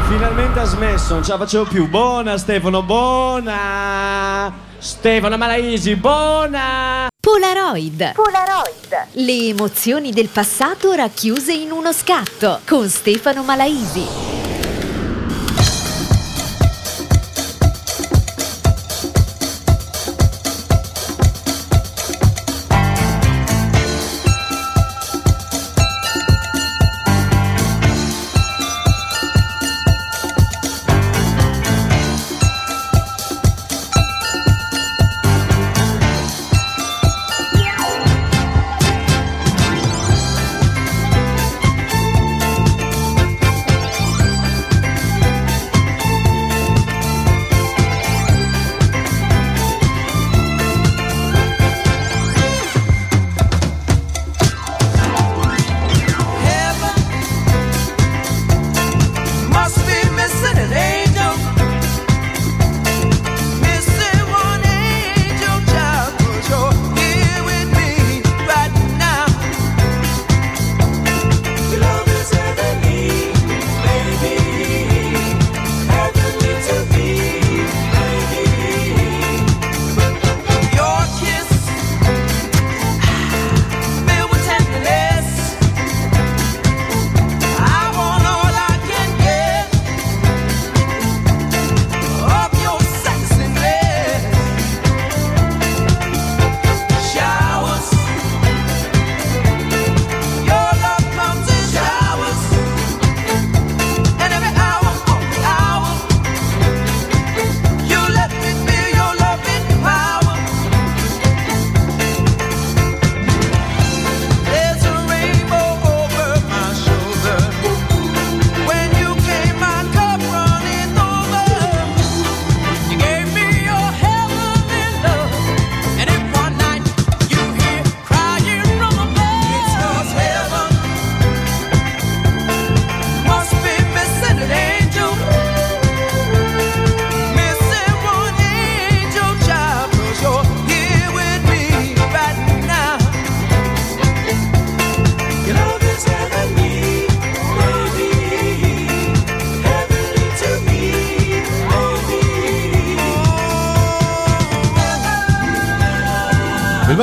[SPEAKER 10] Finalmente ha smesso, non ce la facevo più. Buona Stefano, buona! Stefano Malaisi, buona!
[SPEAKER 1] Polaroid. Polaroid. Le emozioni del passato racchiuse in uno scatto con Stefano Malaisi.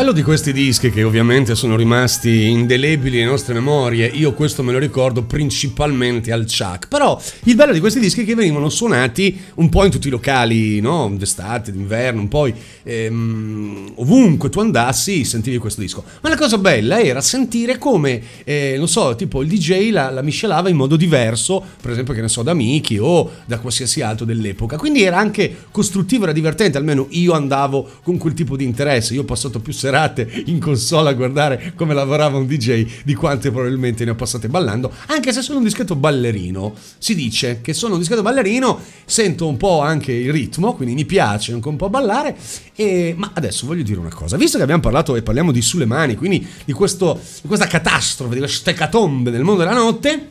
[SPEAKER 3] Bello di questi dischi che ovviamente sono rimasti indelebili nelle nostre memorie, io questo me lo ricordo principalmente al Chuck, però il bello di questi dischi è che venivano suonati un po' in tutti i locali, no? d'estate, d'inverno, un po' ehm, ovunque tu andassi sentivi questo disco. Ma cosa bella era sentire come, eh, non so, tipo il DJ la, la miscelava in modo diverso, per esempio che ne so, da Miki o da qualsiasi altro dell'epoca. Quindi era anche costruttivo, era divertente, almeno io andavo con quel tipo di interesse, io ho passato più serate in console a guardare come lavorava un DJ di quante probabilmente ne ho passate ballando, anche se sono un dischetto ballerino. Si dice che sono un dischetto ballerino, sento un po' anche il ritmo, quindi mi piace anche un po' ballare, e... ma adesso voglio dire una cosa, visto che abbiamo parlato e parliamo di sulle mani, quindi di, questo, di questa catastrofe, di questa ecatombe nel mondo della notte,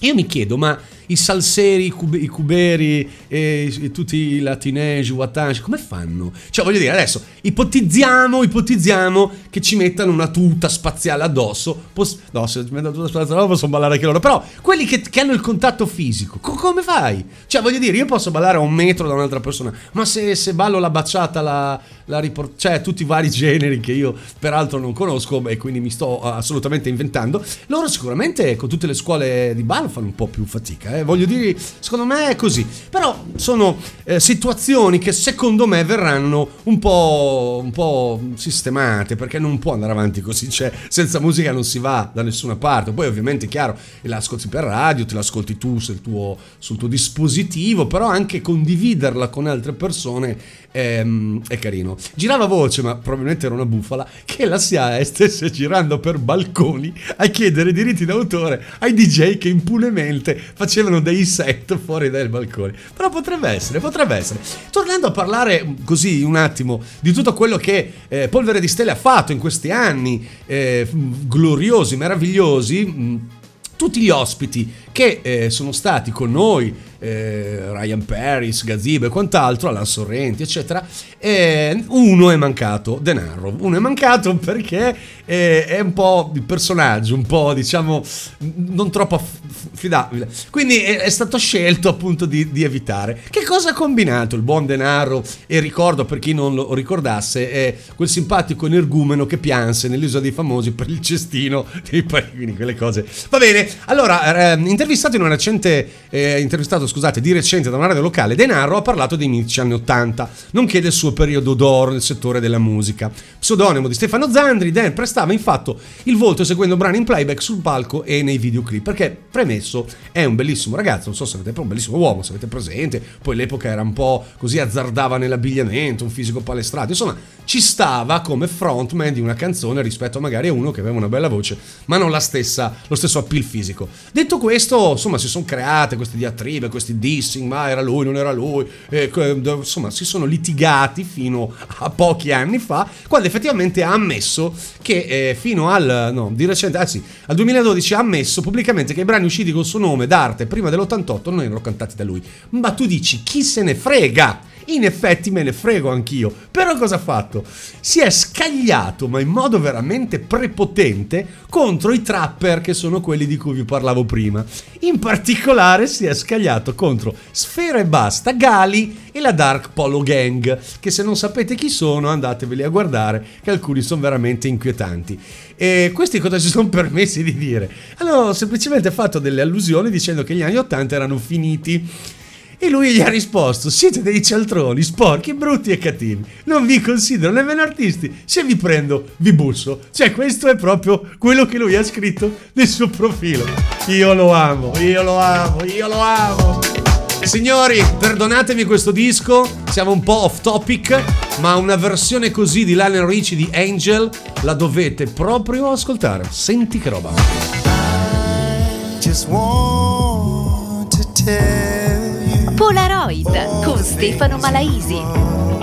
[SPEAKER 3] io mi chiedo, ma i salseri, i, cube- i cuberi, e, e tutti i latinesi, i watanci, come fanno? Cioè, voglio dire, adesso ipotizziamo, ipotizziamo che ci mettano una tuta spaziale addosso. Pos- no, se ci mettono una tuta spaziale addosso possono ballare anche loro. Però, quelli che, che hanno il contatto fisico, co- come fai? Cioè, voglio dire, io posso ballare a un metro da un'altra persona, ma se, se ballo la baciata, la, la ripor- cioè tutti i vari generi che io peraltro non conosco e quindi mi sto assolutamente inventando, loro sicuramente con tutte le scuole di ballo fanno un po' più fatica. eh. Voglio dire, secondo me è così. Però sono eh, situazioni che secondo me verranno un po', un po' sistemate perché non può andare avanti così. Cioè, senza musica non si va da nessuna parte. Poi, ovviamente, è chiaro, la ascolti per radio, te l'ascolti tu sul tuo, sul tuo dispositivo, però anche condividerla con altre persone ehm, è carino. Girava voce, ma probabilmente era una bufala, che la SIAE stesse girando per balconi a chiedere diritti d'autore ai DJ che impunemente facevano dei set fuori dai balconi. Però potrebbe essere, potrebbe essere. Tornando a parlare mm, così un attimo di tutto quello che eh, Polvere di Stelle ha fatto in questi anni eh, gloriosi, meravigliosi. mh, tutti gli ospiti che eh, sono stati con noi, eh, Ryan Paris, Gazzibo e quant'altro, Alan Sorrenti, eccetera, eh, uno è mancato, Denaro. Uno è mancato perché eh, è un po' di personaggio, un po' diciamo non troppo aff- affidabile. Quindi è, è stato scelto appunto di, di evitare. Che cosa ha combinato il buon Denaro? E ricordo per chi non lo ricordasse, è quel simpatico energumeno che pianse nell'isola dei famosi per il cestino dei panini, quelle cose. Va bene, allora, eh, intervistato in recente, eh, intervistato scusate, di recente da una radio locale, Denaro ha parlato dei mitici anni 80, nonché del suo periodo d'oro nel settore della musica. Pseudonimo di Stefano Zandri, Dan prestava infatti il volto seguendo brani in playback sul palco e nei videoclip, perché premesso è un bellissimo ragazzo, non so se avete un bellissimo uomo, se avete presente, poi l'epoca era un po' così azzardava nell'abbigliamento, un fisico palestrato, insomma ci stava come frontman di una canzone rispetto magari a uno che aveva una bella voce, ma non la stessa, lo stesso appeal fisico. Detto questo, insomma, si sono create queste diatribe, questi dissing, ma era lui, non era lui, co- insomma, si sono litigati fino a pochi anni fa, quando effettivamente ha ammesso che eh, fino al, no, di recente, anzi, al 2012 ha ammesso pubblicamente che i brani usciti col suo nome d'arte prima dell'88 non erano cantati da lui. Ma tu dici, chi se ne frega? In effetti me ne frego anch'io. Però cosa ha fatto? Si è scagliato, ma in modo veramente prepotente, contro i trapper che sono quelli di cui vi parlavo prima. In particolare si è scagliato contro Sfera e Basta, Gali e la Dark Polo Gang, che se non sapete chi sono andateveli a guardare, che alcuni sono veramente inquietanti. E questi cosa si sono permessi di dire? Hanno semplicemente fatto delle allusioni dicendo che gli anni 80 erano finiti. E lui gli ha risposto: Siete dei cialtroni, sporchi, brutti e cattivi. Non vi considero nemmeno artisti. Se vi prendo, vi busso. Cioè, questo è proprio quello che lui ha scritto nel suo profilo. Io lo amo, io lo amo, io lo amo. Signori, perdonatemi questo disco, siamo un po' off topic, ma una versione così di Lionel Richie di Angel la dovete proprio ascoltare. Senti che roba.
[SPEAKER 11] Just want to tell
[SPEAKER 1] Polaroid con Stefano Malaisi.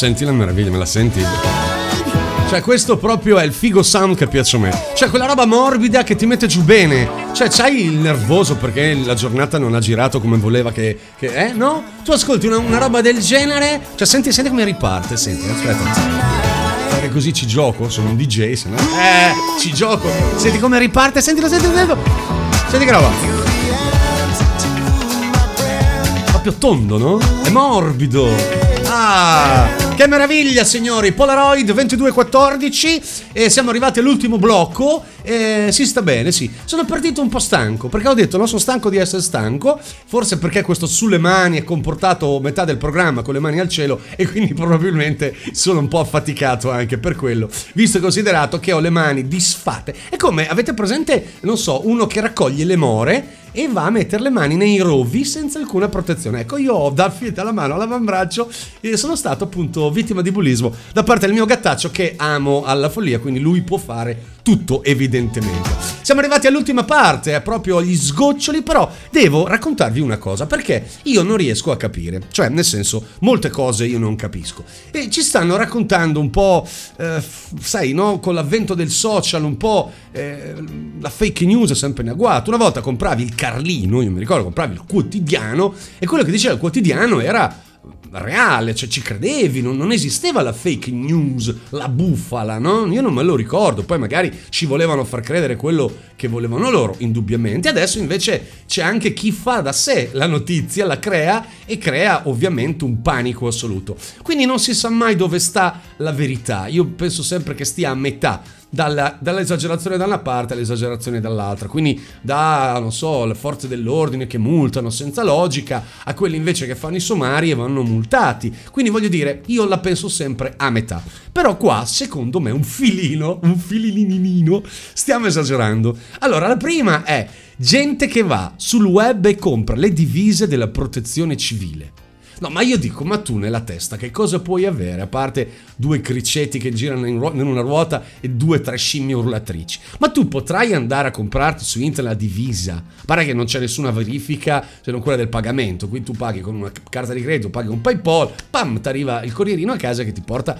[SPEAKER 3] Senti la meraviglia, me la senti? Cioè, questo proprio è il figo sound che piace a me. Cioè, quella roba morbida che ti mette giù bene. Cioè, c'hai il nervoso perché la giornata non ha girato come voleva che. che eh, no? Tu ascolti una, una roba del genere. Cioè, senti, senti come riparte. Senti, aspetta. Perché così ci gioco, sono un DJ, se no. Eh, ci gioco. Senti come riparte, sentilo, sentilo, sentilo. Senti che roba. Proprio tondo, no? È morbido. Ah, che meraviglia, signori! Polaroid 2214 e siamo arrivati all'ultimo blocco. E si sta bene, sì. Sono partito un po' stanco perché ho detto: no, sono stanco di essere stanco. Forse perché questo sulle mani è comportato metà del programma con le mani al cielo e quindi probabilmente sono un po' affaticato anche per quello. Visto e considerato che ho le mani disfatte. È come avete presente, non so, uno che raccoglie le more e va a mettere le mani nei rovi senza alcuna protezione. Ecco, io ho da fietta la mano all'avambraccio e sono stato appunto vittima di bullismo da parte del mio gattaccio che amo alla follia, quindi lui può fare tutto evidentemente. Siamo arrivati all'ultima parte, proprio gli sgoccioli, però devo raccontarvi una cosa perché io non riesco a capire, cioè nel senso molte cose io non capisco e ci stanno raccontando un po', eh, sai, no, con l'avvento del social, un po' eh, la fake news è sempre in agguato. Una volta compravi il Carlino, io mi ricordo, compravi il quotidiano e quello che diceva il quotidiano era reale, cioè ci credevi, non, non esisteva la fake news, la bufala, no? Io non me lo ricordo, poi magari ci volevano far credere quello che volevano loro, indubbiamente. Adesso invece c'è anche chi fa da sé la notizia, la crea e crea ovviamente un panico assoluto. Quindi non si sa mai dove sta la verità, io penso sempre che stia a metà dalla- dall'esagerazione da una parte all'esagerazione dall'altra. Quindi da, non so, le forze dell'ordine che multano senza logica a quelli invece che fanno i somari e vanno multati. Quindi voglio dire, io la penso sempre a metà. Però qua, secondo me, un filino, un filininino, stiamo esagerando. Allora, la prima è gente che va sul web e compra le divise della protezione civile. No, ma io dico, ma tu nella testa che cosa puoi avere? A parte due criceti che girano in, ruo- in una ruota e due o tre scimmie urlatrici. Ma tu potrai andare a comprarti su internet la divisa. Pare che non c'è nessuna verifica se non quella del pagamento. Quindi tu paghi con una carta di credito, paghi un PayPal, pam, ti arriva il corrierino a casa che ti porta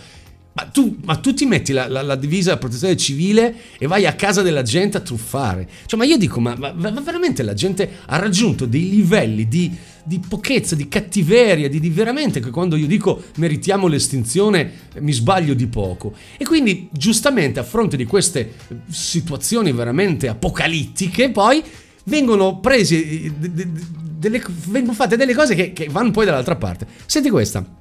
[SPEAKER 3] ma tu, ma tu ti metti la, la- la divisa della protezione civile e vai a casa della gente a truffare. Cioè, ma io dico, ma, ma- ma veramente la gente ha raggiunto dei livelli di, di pochezza, di cattiveria, di, di veramente che quando io dico meritiamo l'estinzione eh, mi sbaglio di poco. E quindi, giustamente, a fronte di queste situazioni veramente apocalittiche, poi vengono presi eh, de- de- delle, vengono fatte delle cose che, che vanno poi dall'altra parte. Senti questa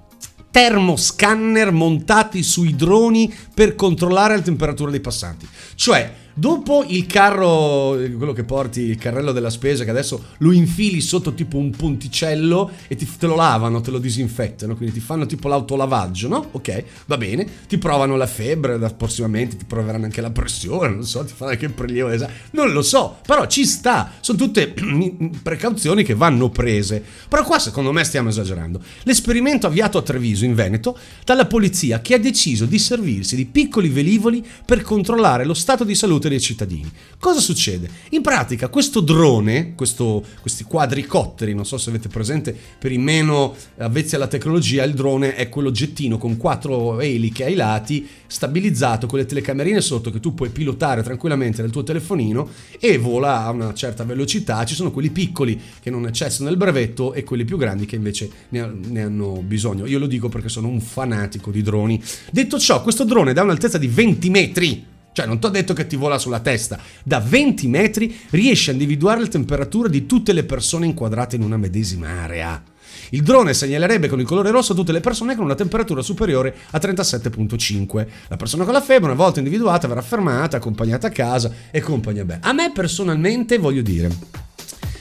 [SPEAKER 3] termoscanner montati sui droni per controllare la temperatura dei passanti. Cioè, dopo il carro, quello che porti, il carrello della spesa, che adesso lo infili sotto tipo un ponticello e ti, te lo lavano, te lo disinfettano, quindi ti fanno tipo l'autolavaggio, no? Ok, va bene, ti provano la febbre, da- prossimamente ti proveranno anche la pressione, non so, ti fanno anche il prelievo, non lo so, però ci sta, sono tutte precauzioni che vanno prese. Però qua secondo me stiamo esagerando. L'esperimento avviato a Treviso, in Veneto, dalla polizia che ha deciso di servirsi di piccoli velivoli per controllare lo stato di salute dei cittadini. Cosa succede? In pratica questo drone, questo- questi quadricotteri, non so se avete presente, per i meno avvezzi alla tecnologia, il drone è quell'oggettino con quattro eliche ai lati, stabilizzato con le telecamerine sotto che tu puoi pilotare tranquillamente nel tuo telefonino e vola a una certa velocità. Ci sono quelli piccoli che non eccessano il brevetto e quelli più grandi che invece ne, ha- ne hanno bisogno. Io lo dico perché sono un fanatico di droni. Detto ciò, questo drone da un'altezza di 20 metri. Cioè, non ti ho detto che ti vola sulla testa. Da 20 metri riesce a individuare la temperatura di tutte le persone inquadrate in una medesima area. Il drone segnalerebbe con il colore rosso tutte le persone con una temperatura superiore a 37.5. La persona con la febbre, una volta individuata, verrà fermata, accompagnata a casa e compagnia bene. A me personalmente voglio dire.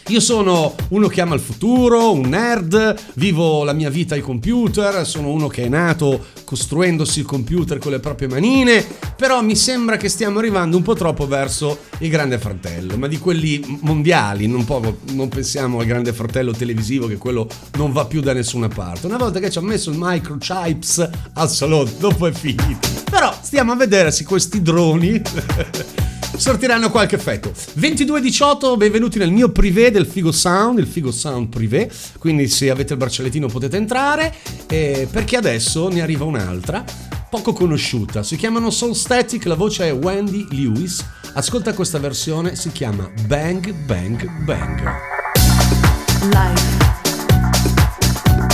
[SPEAKER 3] Io sono uno che ama il futuro, un nerd, vivo la mia vita ai computer, sono uno che è nato costruendosi il computer con le proprie manine, però mi sembra che stiamo arrivando un po' troppo verso il grande fratello, ma di quelli mondiali, non, poco- non pensiamo al grande fratello televisivo che quello non va più da nessuna parte. Una volta che ci ha messo il microchips al salotto, dopo è finito. Però stiamo a vedere se questi droni sortiranno qualche effetto. 22-18, benvenuti nel mio privé del Figo Sound, il Figo Sound privé. Quindi se avete il braccialettino potete entrare. eh, perché adesso ne arriva un'altra, poco conosciuta. Si chiamano Soul Static, la voce è Wendy Lewis. Ascolta questa versione, si chiama Bang Bang Bang.
[SPEAKER 12] Life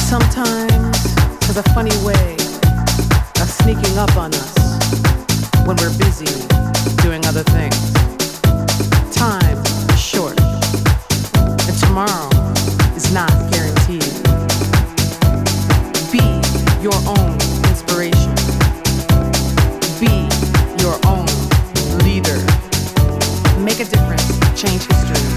[SPEAKER 12] sometimes has a funny way of sneaking up on us when we're busy doing other things. Time is short, and tomorrow is not guaranteed. Be your own inspiration. Be your own leader. Make a difference. Change history.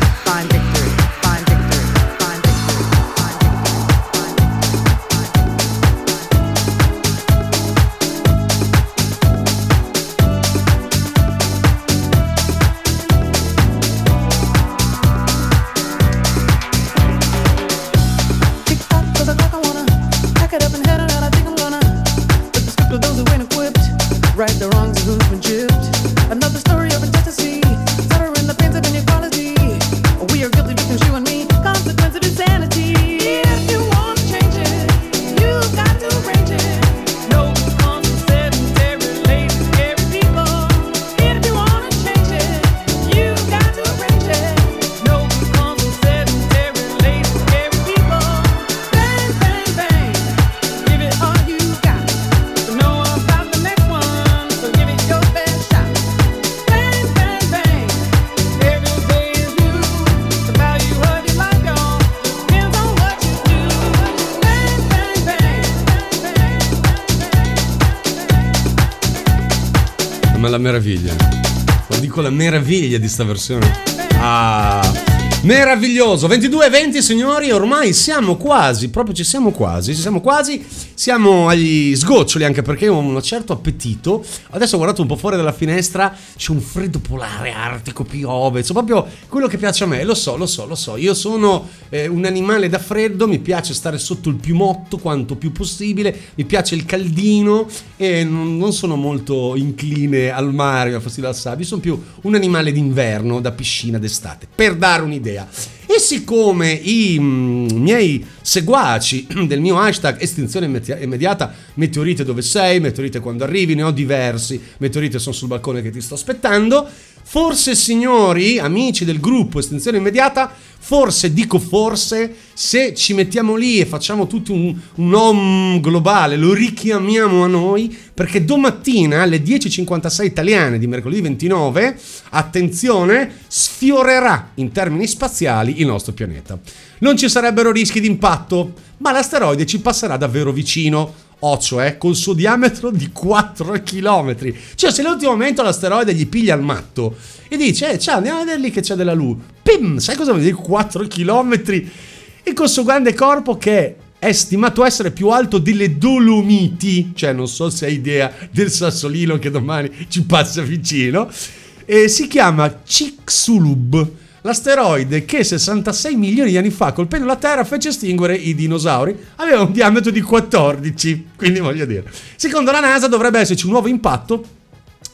[SPEAKER 3] La meraviglia di sta versione. Ah. Meraviglioso, 22-20 signori, ormai siamo quasi, proprio ci siamo quasi, ci siamo quasi, siamo agli sgoccioli anche perché ho un certo appetito. Adesso ho guardato un po' fuori dalla finestra, c'è un freddo polare artico, piove, insomma proprio quello che piace a me, lo so, lo so, lo so. Io sono eh, un animale da freddo, mi piace stare sotto il piumotto quanto più possibile, mi piace il caldino e non, non sono molto incline al mare, a fastidio al sabbio, sono più un animale d'inverno, da piscina d'estate, per dare un'idea. E siccome i mm, miei seguaci del mio hashtag estinzione immedi- immediata, meteorite dove sei, meteorite quando arrivi, ne ho diversi, meteorite sono sul balcone che ti sto aspettando, forse signori, amici del gruppo estinzione immediata, forse, dico forse, se ci mettiamo lì e facciamo tutto un, un om globale, lo richiamiamo a noi, perché domattina alle 10.56 italiane di mercoledì 29, attenzione, sfiorerà in termini spaziali il nostro pianeta. Non ci sarebbero rischi di impatto, ma l'asteroide ci passerà davvero vicino. O cioè col suo diametro di 4 km. Cioè, se all'ultimo momento l'asteroide gli piglia il matto e dice: Eh, ciao, andiamo a vedere lì che c'è della luce. Pim! Sai cosa vuol dire 4 km? E col suo grande corpo che è stimato essere più alto delle Dolomiti, cioè non so se hai idea del sassolino che domani ci passa vicino, e si chiama Chicxulub, l'asteroide che 66 milioni di anni fa colpendo la Terra fece estinguere i dinosauri, aveva un diametro di 14, quindi voglio dire, secondo la NASA dovrebbe esserci un nuovo impatto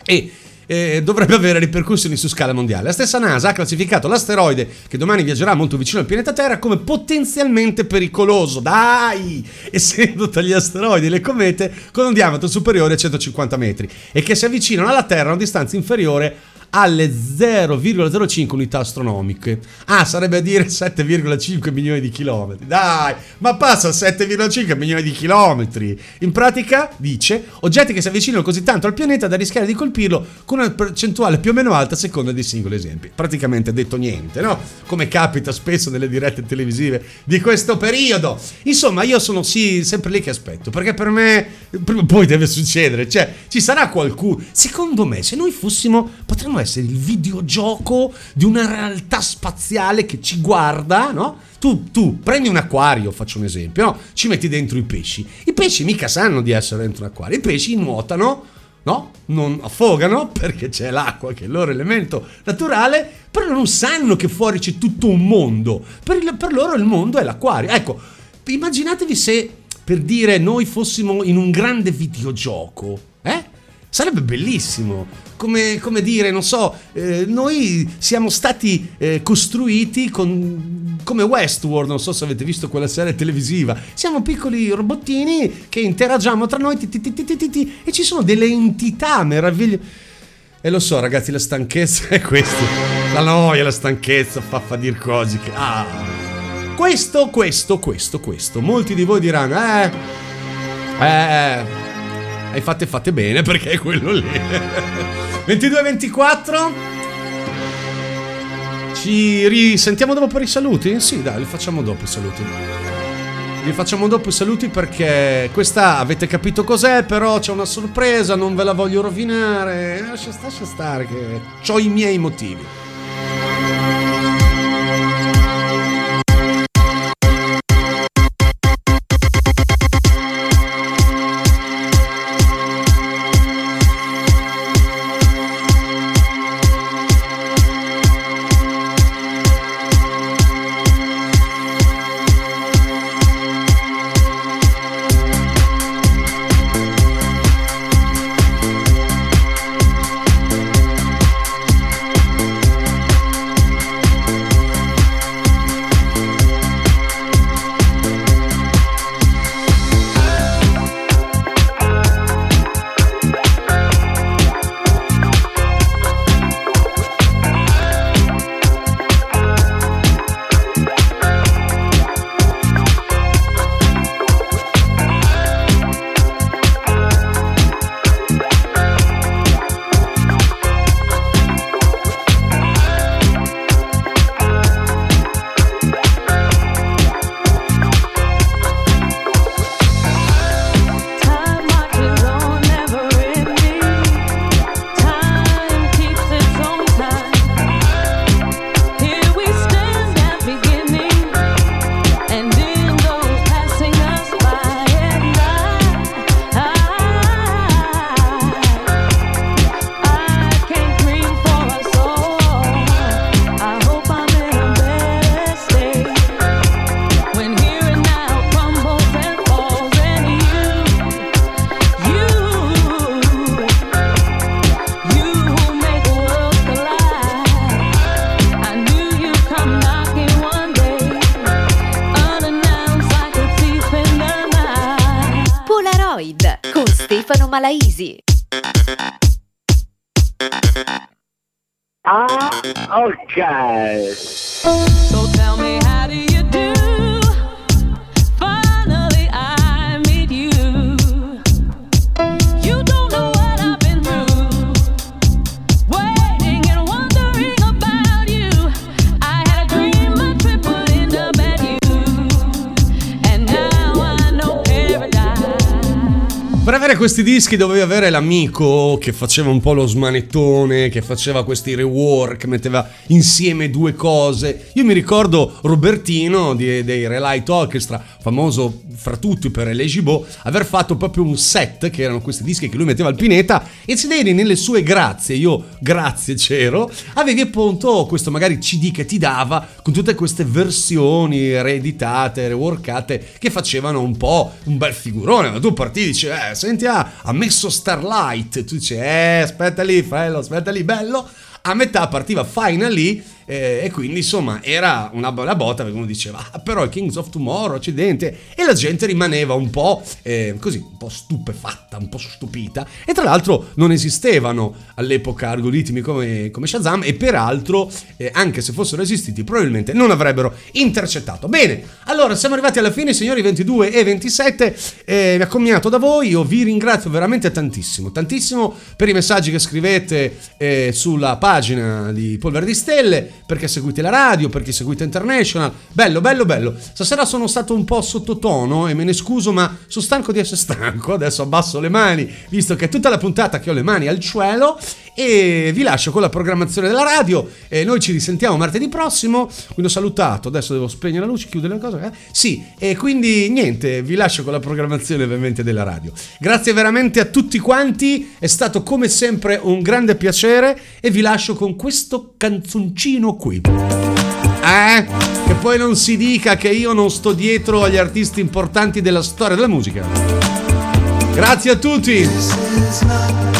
[SPEAKER 3] e eh, dovrebbe avere ripercussioni su scala mondiale. La stessa NASA ha classificato l'asteroide che domani viaggerà molto vicino al pianeta Terra come potenzialmente pericoloso. Dai! Essendo tra gli asteroidi e le comete con un diametro superiore a 150 metri e che si avvicinano alla Terra a una distanza inferiore alle 0,05 unità astronomiche. Ah, sarebbe a dire 7,5 milioni di chilometri. Dai, ma passa a 7,5 milioni di chilometri. In pratica, dice, oggetti che si avvicinano così tanto al pianeta da rischiare di colpirlo con una percentuale più o meno alta a seconda dei singoli esempi. Praticamente detto niente, no? Come capita spesso nelle dirette televisive di questo periodo. Insomma, io sono sì sempre lì che aspetto, perché per me prima o poi deve succedere. Cioè, ci sarà qualcuno. Secondo me, se noi fossimo, potremmo essere il videogioco di una realtà spaziale che ci guarda, no? Tu, tu prendi un acquario, faccio un esempio, no? Ci metti dentro i pesci. I pesci mica sanno di essere dentro un acquario. I pesci nuotano, no? Non affogano perché c'è l'acqua che è il loro elemento naturale, però non sanno che fuori c'è tutto un mondo. Per, il- per loro il mondo è l'acquario. Ecco, immaginatevi se per dire noi fossimo in un grande videogioco? Sarebbe bellissimo. Come, come dire, non so, eh, noi siamo stati eh, costruiti con, come Westworld, non so se avete visto quella serie televisiva. Siamo piccoli robottini che interagiamo tra noi e ci sono delle entità meravigliose. E lo so, ragazzi, la stanchezza è questo. La noia, la stanchezza fa, fa dir cose che. Ah. Questo, questo, questo, questo. Molti di voi diranno, eh. Eh. Hai fatte fatte bene perché è quello lì. 22-24. Ci risentiamo dopo per i saluti? Sì, dai, li facciamo dopo i saluti. Li facciamo dopo i saluti perché questa avete capito cos'è, però c'è una sorpresa, non ve la voglio rovinare. Lascia, lascia stare che ho i miei motivi.
[SPEAKER 1] Stefano Malaisi.
[SPEAKER 13] Ah, ok.
[SPEAKER 14] So tell me, how do you do?
[SPEAKER 3] Per avere questi dischi dovevi avere l'amico che faceva un po' lo smanettone, che faceva questi rework, metteva insieme due cose. Io mi ricordo Robertino di- dei Relight Orchestra, famoso fra tutti per Elegibo, aver fatto proprio un set che erano questi dischi che lui metteva al pineta e se vedi nelle sue grazie, io grazie c'ero, avevi appunto questo magari CD che ti dava con tutte queste versioni reeditate, reworkate che facevano un po' un bel figurone. Ma tu partivi e dici, eh, senti, ah, ha messo Starlight. Tu dici, eh, aspetta lì, fratello, aspetta lì, bello. A metà partiva Finally eh, e quindi insomma era una bella botta perché uno diceva ah, però è Kings of Tomorrow accidente. E la gente rimaneva un po' eh, così un po' stupefatta un po' stupita. E tra l'altro non esistevano all'epoca algoritmi come, come Shazam e peraltro eh, anche se fossero esistiti probabilmente non avrebbero intercettato. Bene allora siamo arrivati alla fine signori 22 e 27 eh, mi accomiato da voi io vi ringrazio veramente tantissimo tantissimo per i messaggi che scrivete eh, sulla pagina di Polvere di Stelle perché seguite la radio, perché seguite International. Bello, bello, bello. Stasera sono stato un po' sottotono e me ne scuso, ma sono stanco di essere stanco. Adesso abbasso le mani, visto che è tutta la puntata che ho le mani al cielo. E vi lascio con la programmazione della radio. E noi ci risentiamo martedì prossimo. Quindi ho salutato. Adesso devo spegnere la luce, chiudere le cose. eh? Sì, e quindi niente, vi lascio con la programmazione ovviamente della radio. Grazie veramente a tutti quanti. È stato come sempre un grande piacere. E vi lascio con questo canzoncino qui. Eh? Che poi non si dica che io non sto dietro agli artisti importanti della storia della musica. Grazie a tutti.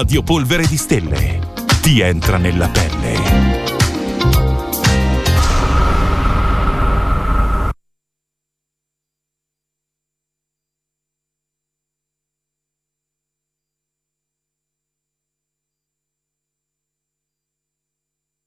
[SPEAKER 7] Radio Polvere di Stelle. Ti entra nella pelle.